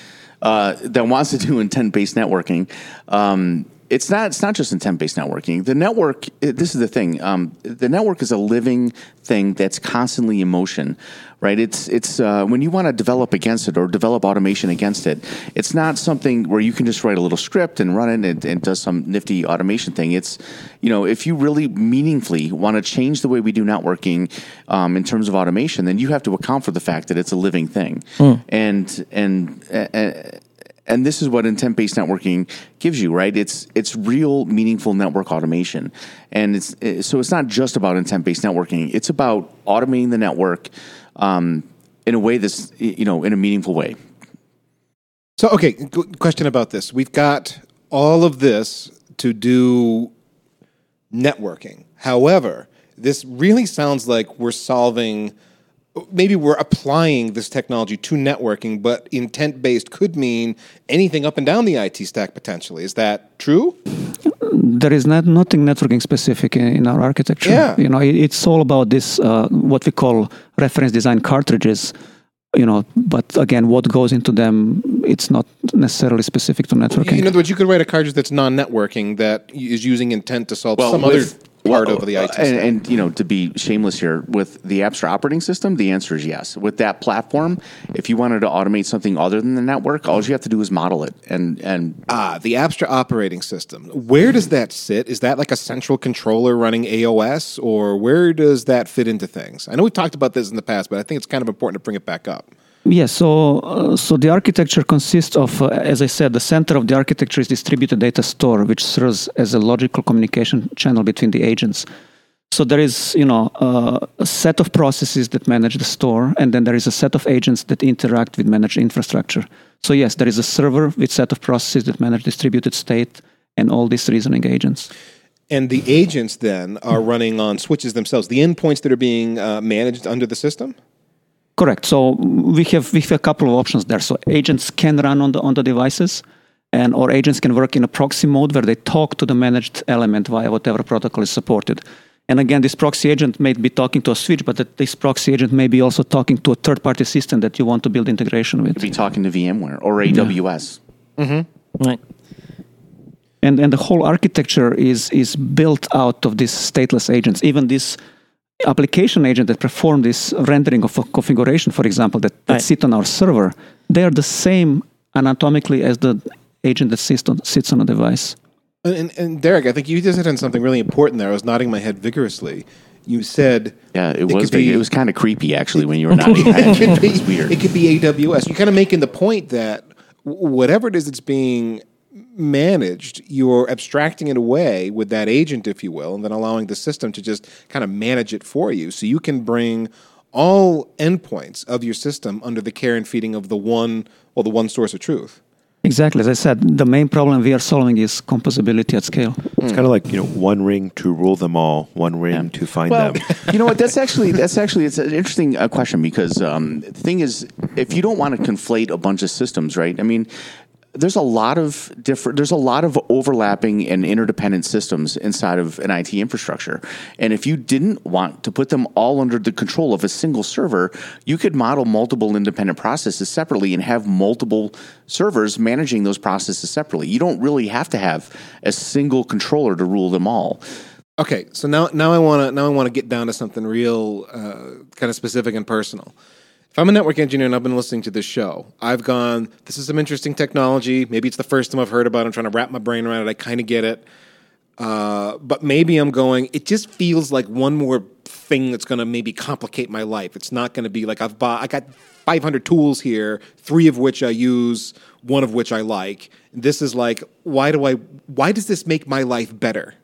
uh, that wants to do intent-based networking. Um, it's not. It's not just intent-based networking. The network. This is the thing. Um, the network is a living thing that's constantly in motion, right? It's it's uh, when you want to develop against it or develop automation against it. It's not something where you can just write a little script and run it and, and does some nifty automation thing. It's you know if you really meaningfully want to change the way we do networking um, in terms of automation, then you have to account for the fact that it's a living thing, and and. Uh, and this is what intent-based networking gives you, right? It's it's real, meaningful network automation, and it's it- so it's not just about intent-based networking. It's about automating the network um, in a way that's you know in a meaningful way. So, okay, question about this. We've got all of this to do networking. However, this really sounds like we're solving maybe we're applying this technology to networking, but intent based could mean anything up and down the IT stack potentially. Is that true? There is not nothing networking specific in, in our architecture. Yeah. You know, it, it's all about this uh, what we call reference design cartridges. You know, but again, what goes into them, it's not necessarily specific to networking. In other words, you could write a cartridge that's non-networking that is using intent to solve some other with- part well, of the IT uh, and, and you know, to be shameless here, with the Apstra operating system, the answer is yes. With that platform, if you wanted to automate something other than the network, all you have to do is model it. And and Ah, the Apstra operating system. Where does that sit? Is that like a central controller running AOS, or where does that fit into things? I know we've talked about this in the past, but I think it's kind of important to bring it back up. Yes, so uh, so the architecture consists of, uh, as I said, the center of the architecture is distributed data store, which serves as a logical communication channel between the agents. So there is, you know, uh, a set of processes that manage the store, and then there is a set of agents that interact with managed infrastructure. So yes, there is a server with set of processes that manage distributed state and all these reasoning agents. And the agents then are running on switches themselves, the endpoints that are being uh, managed under the system. Correct. So we have we have a couple of options there. So agents can run on the on the devices, and or agents can work in a proxy mode where they talk to the managed element via whatever protocol is supported. And again, this proxy agent may be talking to a switch, but that this proxy agent may be also talking to a third-party system that you want to build integration with. be talking to VMware or AWS. Mm-hmm. Right. And and the whole architecture is is built out of these stateless agents. Even this application agent that perform this rendering of a configuration, for example, that, that Right. sit on our server, they are the same anatomically as the agent that sits on, sits on a device. And, and, and Derick, I think you just hit on something really important there. I was nodding my head vigorously. You said Yeah, it, It was. could be- it was kind of creepy actually when you were [laughs] nodding. your it could be It's weird. It could be AWS. You're kind of making the point that whatever it is that's being managed, you're abstracting it away with that agent, if you will, and then allowing the system to just kind of manage it for you. So you can bring all endpoints of your system under the care and feeding of the one, well, the one source of truth. Exactly. As I said, the main problem we are solving is composability at scale. It's kind of like you know, one ring to rule them all, one ring to find Well, them. [laughs] you know what? That's actually that's actually it's an interesting uh, question because um, the thing is, if you don't want to conflate a bunch of systems, right? I mean, there's a lot of different there's a lot of overlapping and interdependent systems inside of an IT infrastructure. And if you didn't want to put them all under the control of a single server, you could model multiple independent processes separately and have multiple servers managing those processes separately. You don't really have to have a single controller to rule them all. Okay, so now now I want to now I want to get down to something real uh, kind of specific and personal. If I'm a network engineer and I've been listening to this show, I've gone, this is some interesting technology. Maybe it's the first time I've heard about it. I'm trying to wrap my brain around it. I kind of get it. Uh, but maybe I'm going, it just feels like one more thing that's going to maybe complicate my life. It's not going to be like I've bought, I got 500 tools here, three of which I use, one of which I like. This is like, why do I, why does this make my life better?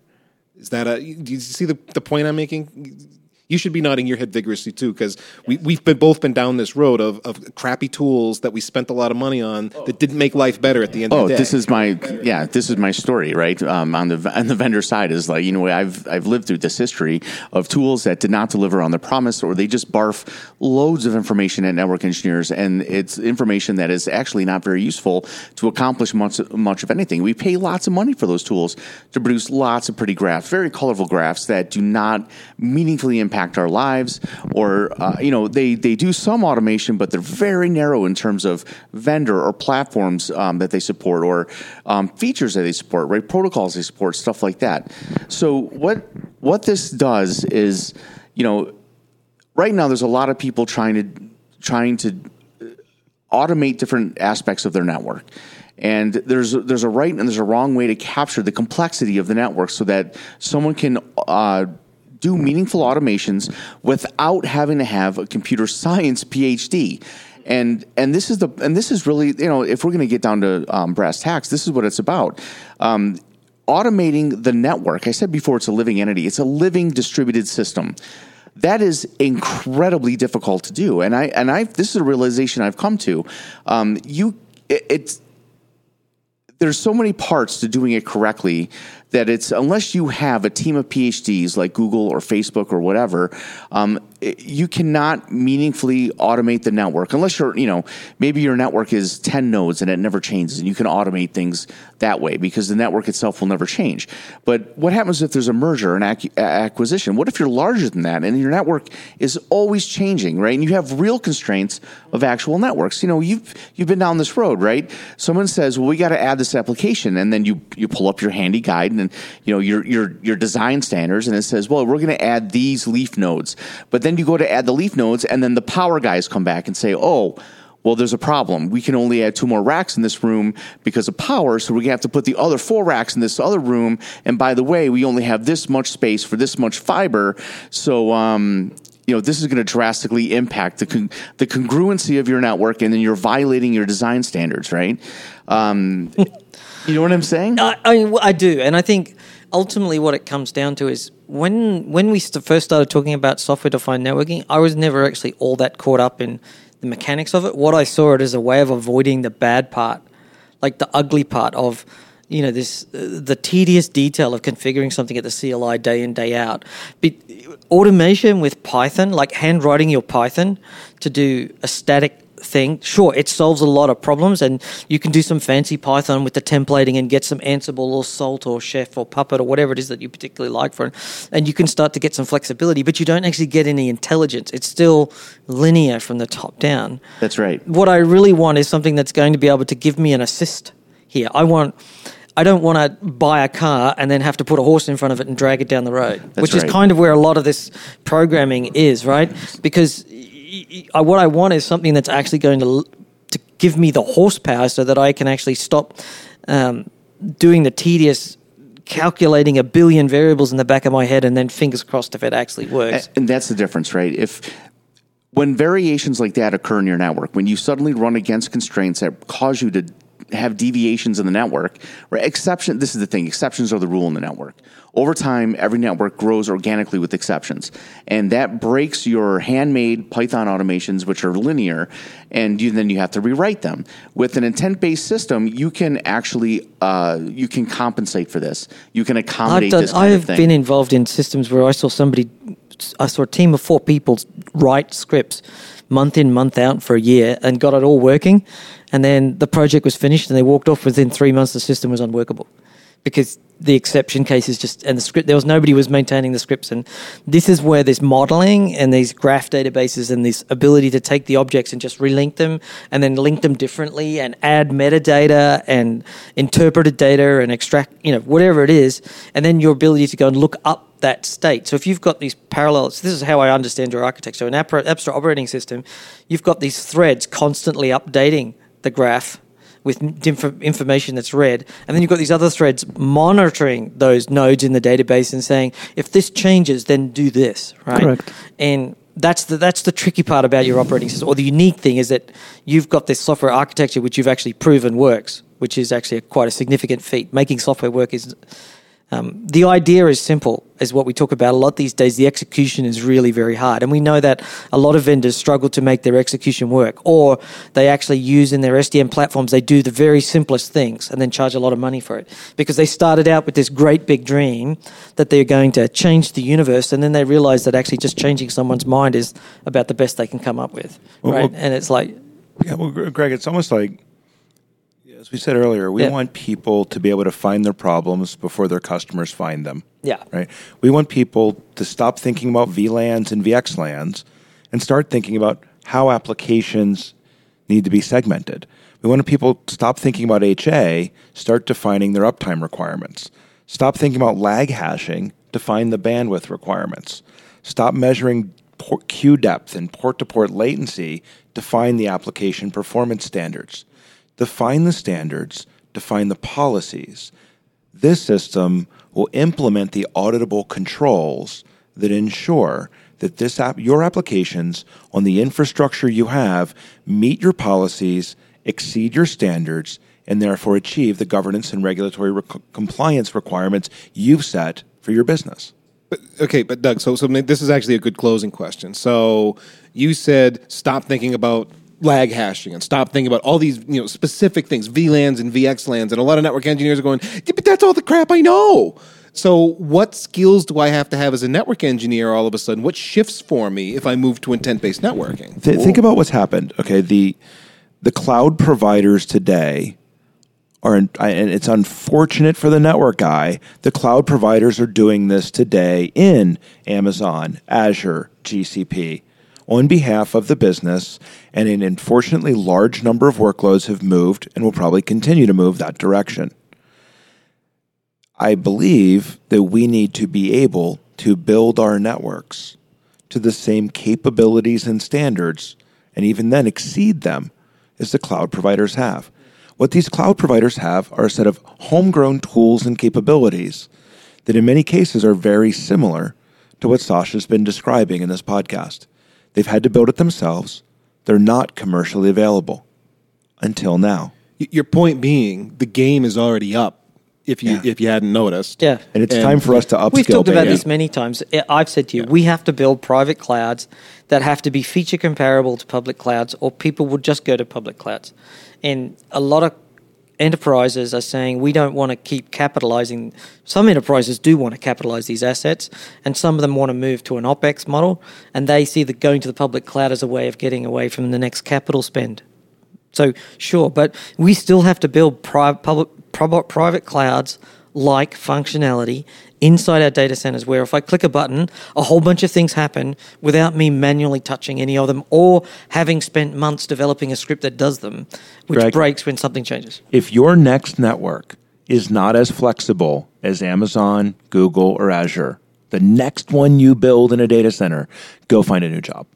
Is that a? Do you see the, the point I'm making? You should be nodding your head vigorously too, because we, we've been both been down this road of, of crappy tools that we spent a lot of money on that didn't make life better at the end Oh, of the day. this is my yeah. This is my story, right? Um, on the on the vendor side is like you know I've I've lived through this history of tools that did not deliver on the promise, or they just barf loads of information at network engineers, and it's information that is actually not very useful to accomplish much much of anything. We pay lots of money for those tools to produce lots of pretty graphs, very colorful graphs that do not meaningfully impact our lives, or uh, you know they they do some automation, but they're very narrow in terms of vendor or platforms um, that they support or um, features that they support, right? Protocols they support, stuff like that. So what what this does is, you know, right now there's a lot of people trying to trying to automate different aspects of their network. And there's there's a right and there's a wrong way to capture the complexity of the network so that someone can uh, do meaningful automations without having to have a computer science PhD. And and this is the and this is really you know if we're going to get down to um, brass tacks, this is what it's about. Um, automating the network. I said before, it's a living entity. It's a living distributed system that is incredibly difficult to do. And I and I this is a realization I've come to. Um, you it, it's there's so many parts to doing it correctly that it's unless you have a team of PhDs like Google or Facebook or whatever, um, you cannot meaningfully automate the network unless you're, you know, maybe your network is 10 nodes and it never changes and you can automate things that way because the network itself will never change. But what happens if there's a merger, an ac- acquisition? What if you're larger than that and your network is always changing, right? And you have real constraints of actual networks. You know, you've you've been down this road, right? Someone says, "Well, we got to add this application," and then you you pull up your handy guide and you know your your your design standards, and it says, "Well, we're going to add these leaf nodes," but then you go to add the leaf nodes, and then the power guys come back and say, "Oh." Well, there's a problem. We can only add two more racks in this room because of power, so we're gonna have to put the other four racks in this other room. And by the way, we only have this much space for this much fiber. So, um, you know, this is to drastically impact the con- the congruency of your network, and then you're violating your design standards, right? Um, [laughs] you know what I'm saying? I, I, I do, and I think ultimately what it comes down to is when when we st- first started talking about software defined networking, I was never actually all that caught up in the mechanics of it. What I saw it as a way of avoiding the bad part, like the ugly part of you know this uh, the tedious detail of configuring something at the CLI day in day out. Be, automation with Python, like handwriting your Python to do a static thing. Sure, it solves a lot of problems, and you can do some fancy Python with the templating and get some Ansible or Salt or Chef or Puppet or whatever it is that you particularly like for it. And you can start to get some flexibility, but you don't actually get any intelligence. It's still linear from the top down. That's right. What I really want is something that's going to be able to give me an assist here. I want. I don't want to buy a car and then have to put a horse in front of it and drag it down the road, which right. is kind of where a lot of this programming is, right? Because y- y- I- what I want is something that's actually going to to give me the horsepower so that I can actually stop um, doing the tedious calculating a billion variables in the back of my head and then fingers crossed if it actually works. And that's the difference, right? If when variations like that occur in your network, when you suddenly run against constraints that cause you to have deviations in the network, right? Exception. This is the thing. Exceptions are the rule in the network. Over time, every network grows organically with exceptions, and that breaks your handmade Python automations, which are linear, and you, then you have to rewrite them. With an intent-based system, you can actually uh, you can compensate for this. You can accommodate I've done, this I've been involved in systems where I saw somebody, I saw a team of four people write scripts month in, month out for a year and got it all working. And then the project was finished and they walked off within three months, the system was unworkable because the exception cases just and the script there was nobody was maintaining the scripts and this is where this modeling and these graph databases and this ability to take the objects and just relink them and then link them differently and add metadata and interpreted data and extract you know whatever it is and then your ability to go and look up that state. So if you've got these parallels, this is how I understand your architecture. An app, Apstra operating system, you've got these threads constantly updating the graph with information that's read, and then you've got these other threads monitoring those nodes in the database and saying, if this changes, then do this, right? Correct. And that's the that's the tricky part about your operating system, or the unique thing is that you've got this software architecture which you've actually proven works, which is actually a, quite a significant feat. Making software work is um, the idea is simple, is what we talk about a lot these days. The execution is really very hard. And we know that a lot of vendors struggle to make their execution work, or they actually use in their SDN platforms, they do the very simplest things and then charge a lot of money for it. Because they started out with this great big dream that they're going to change the universe, and then they realize that actually just changing someone's mind is about the best they can come up with. Well, right? well- and it's like, Yeah, well, Greg, it's almost like, as we said earlier, we Yeah. want people to be able to find their problems before their customers find them. Yeah. Right? We want people to stop thinking about VLANs and VXLANs and start thinking about how applications need to be segmented. We want people to stop thinking about HA, start defining their uptime requirements. Stop thinking about lag hashing, define the bandwidth requirements. Stop measuring port queue depth and port to port latency, define the application performance standards. Define the standards, define the policies. This system will implement the auditable controls that ensure that this app, your applications on the infrastructure you have meet your policies, exceed your standards, and therefore achieve the governance and regulatory compliance requirements you've set for your business. Okay, but Doug, so so this is actually a good closing question. So you said stop thinking about lag hashing and stop thinking about all these you know specific things, VLANs and VXLANs, and a lot of network engineers are going, yeah, but that's all the crap I know. So, what skills do I have to have as a network engineer all of a sudden? What shifts for me if I move to intent based networking? Th- think about what's happened. Okay, the the cloud providers today are, and it's unfortunate for the network guy. The cloud providers are doing this today in Amazon, Azure, GCP, on behalf of the business, and an unfortunately large number of workloads have moved and will probably continue to move that direction. I believe that we need to be able to build our networks to the same capabilities and standards, and even then exceed them as the cloud providers have. What these cloud providers have are a set of homegrown tools and capabilities that, in many cases, are very similar to what Sasha's been describing in this podcast. They've had to build it themselves, they're not commercially available until now. Your point being, the game is already up if you Yeah. if you hadn't noticed. Yeah. And it's And time for us to upskill. We've talked about baby. this many times. I- I've said to you, we have to build private clouds that have to be feature comparable to public clouds, or people would just go to public clouds. And a lot of enterprises are saying we don't want to keep capitalizing. Some enterprises do want to capitalize these assets, and some of them want to move to an OPEX model, and they see that going to the public cloud as a way of getting away from the next capital spend. So sure, but we still have to build private public prob- private clouds like functionality inside our data centers where if I click a button, a whole bunch of things happen without me manually touching any of them or having spent months developing a script that does them, which Greg. breaks when something changes. if your next network is not as flexible as Amazon, Google, or Azure, the next one you build in a data center, go find a new job.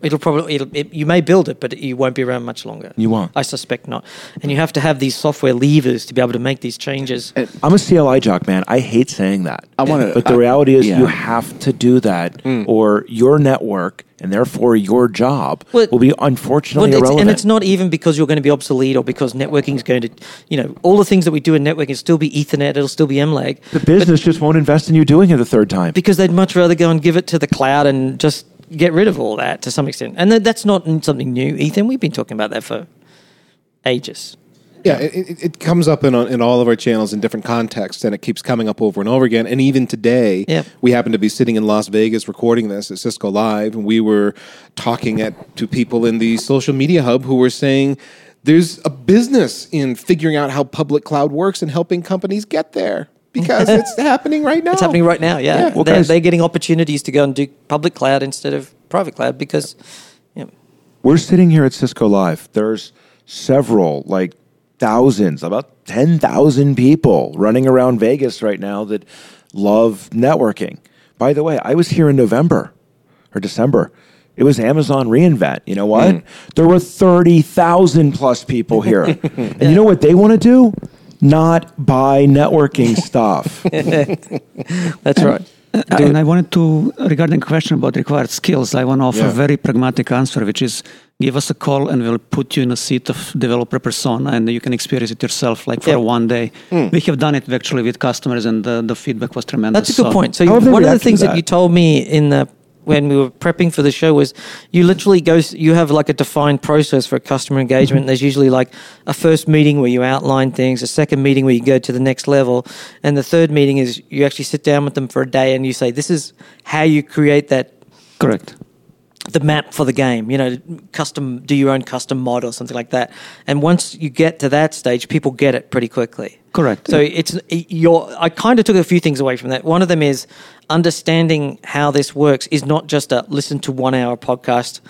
Yeah, it'll probably it'll, it, you may build it, but you won't be around much longer. You won't. I suspect not. And you have to have these software levers to be able to make these changes. I'm a CLI jock, man. I hate saying that. I wanna- but the I- reality is, yeah. you have to do that, mm. or your network and therefore your job Well- will be unfortunately Well, it's, irrelevant. and it's not even because you're going to be obsolete or because networking is going to, you know, all the things that we do in networking will still be Ethernet, it'll still be MLAG. the business just won't invest in you doing it the third time. because they'd much rather go and give it to the cloud and just get rid of all that to some extent. And that, that's not something new, Ethan. We've been talking about that for ages. Yeah, it, it, it comes up in, in all of our channels in different contexts, and it keeps coming up over and over again. And even today, Yep. we happen to be sitting in Las Vegas recording this at Cisco Live, and we were talking at, to people in the social media hub who were saying there's a business in figuring out how public cloud works and helping companies get there because [laughs] it's happening right now. It's happening right now, yeah. Yeah. Well, they're, they're getting opportunities to go and do public cloud instead of private cloud because, you know, We're sitting here at Cisco Live. There's several, like thousands, about 10,000 people running around Vegas right now that love networking. By the way, I was here in November or December. It was Amazon reInvent. You know what? Mm. There were 30,000 plus people here. [laughs] and you know what they want to do? Not buy networking [laughs] stuff. that's right. and I wanted to, regarding the question about required skills, I want to offer Yeah. a very pragmatic answer, which is give us a call and we'll put you in a seat of developer persona and you can experience it yourself like for Yeah. one day. Hmm. We have done it actually with customers and the, the feedback was tremendous. That's a good So- point. So How have they one of the things that? that? you told me in the when we were prepping for the show was you literally go you have like a defined process for customer engagement. Mm-hmm. There's usually like a first meeting where you outline things, a second meeting where you go to the next level, and the third meeting is you actually sit down with them for a day and you say this is how you create that Correct. The map for the game. You know, custom do your own custom mod or something like that. And once you get to that stage, people get it pretty quickly. Correct. So it's your. I kind of took a few things away from that. One of them is understanding how this works is not just a listen to one hour podcast.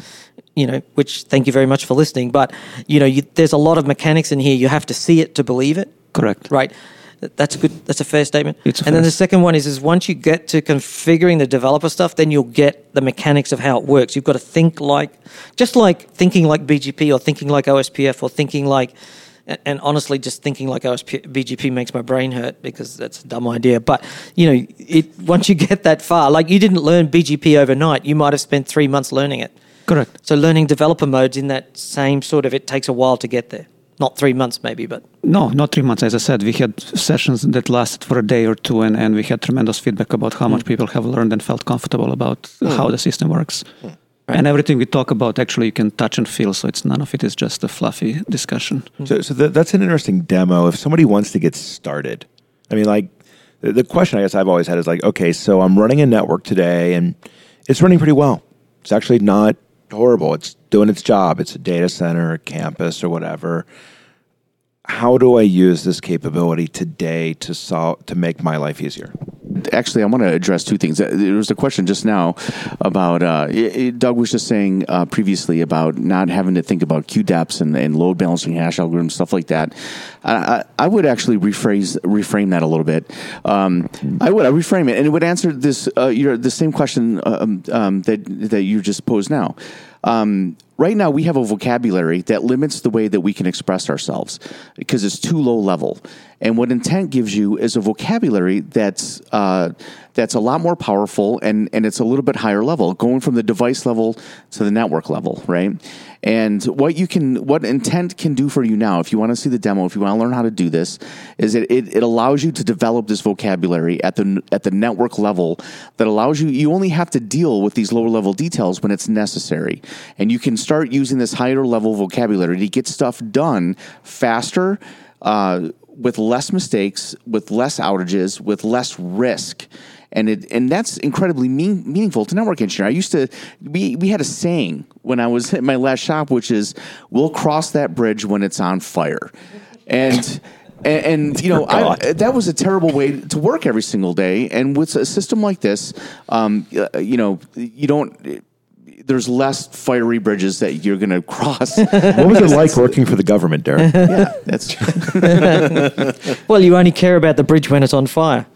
You know, which thank you very much for listening. But you know, you, there's a lot of mechanics in here. You have to see it to believe it. Correct. Right. Th- That's a good. That's a fair statement. It's and then the second one is is once you get to configuring the developer stuff, then you'll get the mechanics of how it works. You've got to think like, just like thinking like BGP or thinking like OSPF or thinking like, and honestly, just thinking like OSP, BGP makes my brain hurt because that's a dumb idea. But you know, it once you get that far, like you didn't learn BGP overnight. You might have spent three months learning it. Correct. So learning developer modes in that same sort of it takes a while to get there. Not three months, maybe, but No, not three months. As I said, we had sessions that lasted for a day or two, and, and we had tremendous feedback about how much hmm. people have learned and felt comfortable about hmm. how the system works. Hmm. And everything we talk about, actually, you can touch and feel. So it's none of it is just a fluffy discussion. So, so that, that's an interesting demo. If somebody wants to get started, I mean, like the, the question I guess I've always had is like, okay, so I'm running a network today, and it's running pretty well. It's actually not horrible. It's doing its job. It's a data center, a campus, or whatever. How do I use this capability today to solve to make my life easier? actually, I want to address two things. Uh, There was a question just now about uh, it- Doug was just saying uh, previously about not having to think about depths and, and load balancing hash algorithms, stuff like that. I, I, would actually rephrase reframe that a little bit. Um, I would I reframe it, and it would answer this uh, your the same question um, um, that that you just posed now. Um, right now, we have a vocabulary that limits the way that we can express ourselves because it's too low level. And what intent gives you is a vocabulary that's uh, that's a lot more powerful and and it's a little bit higher level, going from the device level to the network level, right? And what you can, what intent can do for you now, if you want to see the demo, if you want to learn how to do this, is it, it, it allows you to develop this vocabulary at the at the network level that allows you. You only have to deal with these lower level details when it's necessary, and you can start using this higher level vocabulary to get stuff done faster. Uh, with less mistakes, with less outages, with less risk. And it and that's incredibly mean, meaningful to network engineer. I used to we we had a saying when I was at my last shop, which is "We'll cross that bridge when it's on fire," and. And, and you know, I, that was a terrible way to work every single day. And with a system like this, um, uh, you know, you don't. There's less fiery bridges that you're going [laughs] to cross. What was it like working for the government, Derick? yeah, that's true. [laughs] Well, you only care about the bridge when it's on fire.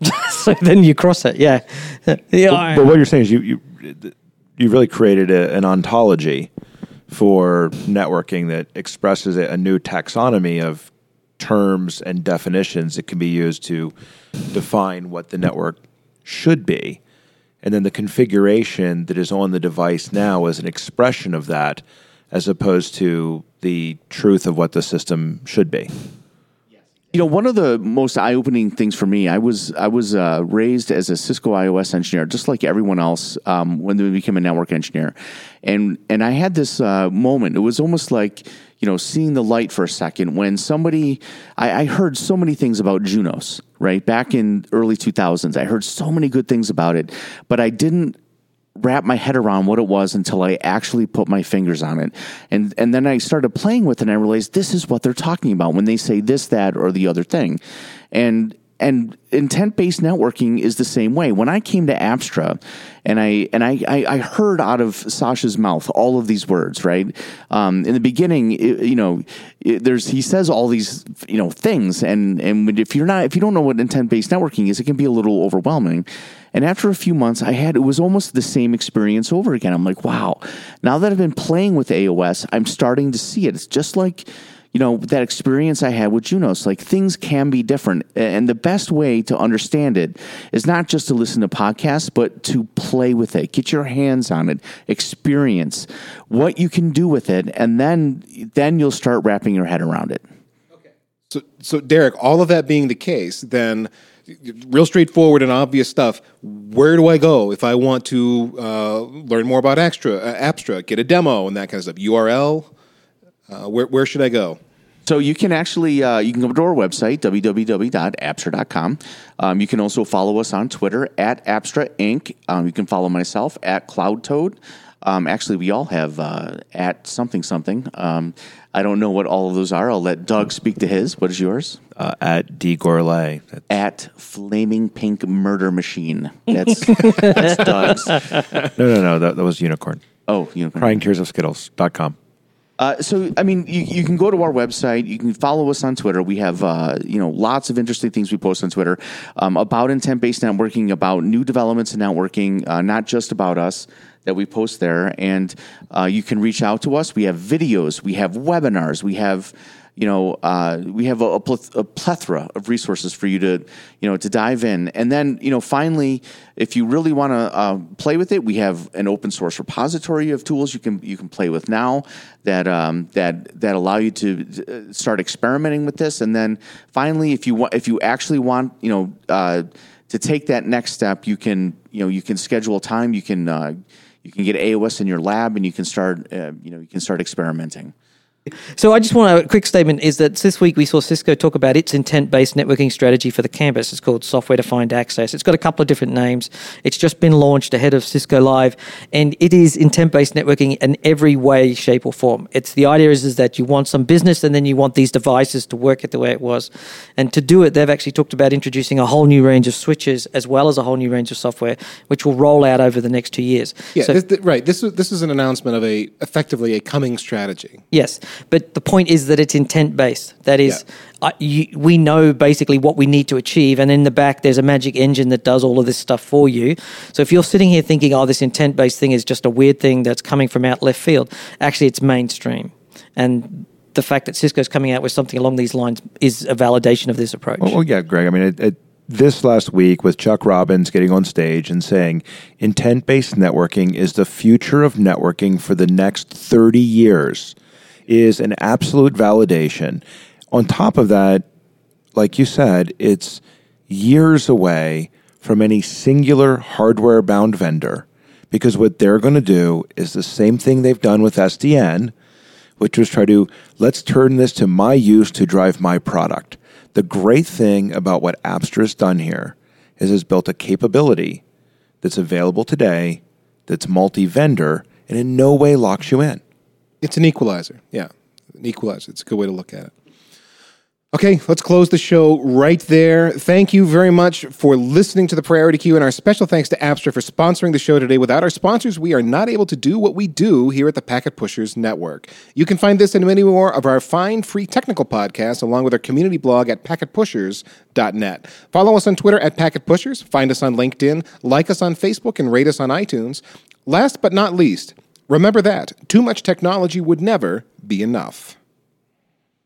[laughs] so then you cross it. Yeah. yeah. but what you're saying is you you you really created a, an ontology for networking that expresses a, a new taxonomy of terms and definitions that can be used to define what the network should be. And then the configuration that is on the device now is an expression of that as opposed to the truth of what the system should be. You know, one of the most eye-opening things for me, I was I was uh, raised as a Cisco IOS engineer, just like everyone else. Um, when we became a network engineer, and and I had this uh, moment. It was almost like you know seeing the light for a second when somebody. I, I heard so many things about Junos right back in early two thousands. I heard so many good things about it, but I didn't wrap my head around what it was until I actually put my fingers on it. And and then I started playing with it and I realized this is what they're talking about when they say this, that, or the other thing. And and intent based networking is the same way. When I came to Apstra and I and I, I, I heard out of Sasha's mouth all of these words, right? Um, in the beginning, it, you know, it, there's he says all these you know things, and and if you're not if you don't know what intent based networking is, it can be a little overwhelming. And after a few months, I had it was almost the same experience over again. I'm like, wow. Now that I've been playing with AOS, I'm starting to see it. It's just like you know that experience I had with Junos. Like things can be different, and the best way to understand it is not just to listen to podcasts, but to play with it, get your hands on it, experience what you can do with it, and then then you'll start wrapping your head around it. Okay. So, so Derick, all of that being the case, then real straightforward and obvious stuff. Where do I go if I want to uh, learn more about Extra, uh, Apstra, get a demo and that kind of stuff? URL? Uh, where, where should I go? So you can actually uh, you can go to our website www.apstra.com. Um, you can also follow us on Twitter at Apstra Inc. Um, you can follow myself at Cloud Toad. Um, actually, we all have uh, at something something. Um, I don't know what all of those are. I'll let Doug speak to his. What is yours? Uh, at D Gourlay. At Flaming Pink Murder Machine. That's, [laughs] that's Doug's. No, no, no. That, that was Unicorn. Oh, you know. CryingTearsOfSkittles.com. Uh, so, I mean, you, you can go to our website. You can follow us on Twitter. We have, uh, you know, lots of interesting things we post on Twitter um, about intent-based networking, about new developments in networking, uh, not just about us that we post there. And uh, you can reach out to us. We have videos. We have webinars. We have, you know, uh, we have a, a, pleth- a plethora of resources for you to, you know, to dive in. And then, you know, finally, if you really want to uh, play with it, we have an open source repository of tools you can you can play with now that um, that that allow you to uh, start experimenting with this. And then finally, if you want, if you actually want, you know. Uh, to take that next step, you can you know you can schedule time. You can uh, you can get AOS in your lab, and you can start uh, you know you can start experimenting. So I just want a quick statement is that this week we saw Cisco talk about its intent-based networking strategy for the campus. It's called Software Defined Access. It's got a couple of different names. It's just been launched ahead of Cisco Live, and it is intent-based networking in every way, shape, or form. It's the idea is, is that you want some business, and then you want these devices to work it the way it was. And to do it, they've actually talked about introducing a whole new range of switches as well as a whole new range of software, which will roll out over the next two years. Yeah, So- this, th- right. This is this is an announcement of a effectively a coming strategy. Yes, but the point is that it's intent based. That is, uh, you, we know basically what we need to achieve, and in the back there's a magic engine that does all of this stuff for you. So if you're sitting here thinking, "Oh, this intent based thing is just a weird thing that's coming from out left field," actually it's mainstream, and the fact that Cisco's coming out with something along these lines is a validation of this approach. Well, well, yeah, Greg. I mean, it, it, this last week with Chuck Robbins getting on stage and saying intent based networking is the future of networking for the next 30 years is an absolute validation. On top of that, like you said, it's years away from any singular hardware bound vendor because what they're going to do is the same thing they've done with SDN which was try to let's turn this to my use to drive my product. The great thing about what Apstra has done here is it's built a capability that's available today that's multi-vendor and in no way locks you in. It's an equalizer. Yeah, an equalizer. It's a good way to look at it. Okay, let's close the show right there. Thank you very much for listening to the Priority Queue, and our special thanks to Apstra for sponsoring the show today. Without our sponsors, we are not able to do what we do here at the Packet Pushers Network. You can find this and many more of our fine free technical podcasts along with our community blog at packetpushers.net. Follow us on Twitter at Packet Pushers, find us on LinkedIn, like us on Facebook, and rate us on iTunes. Last but not least, remember that too much technology would never be enough.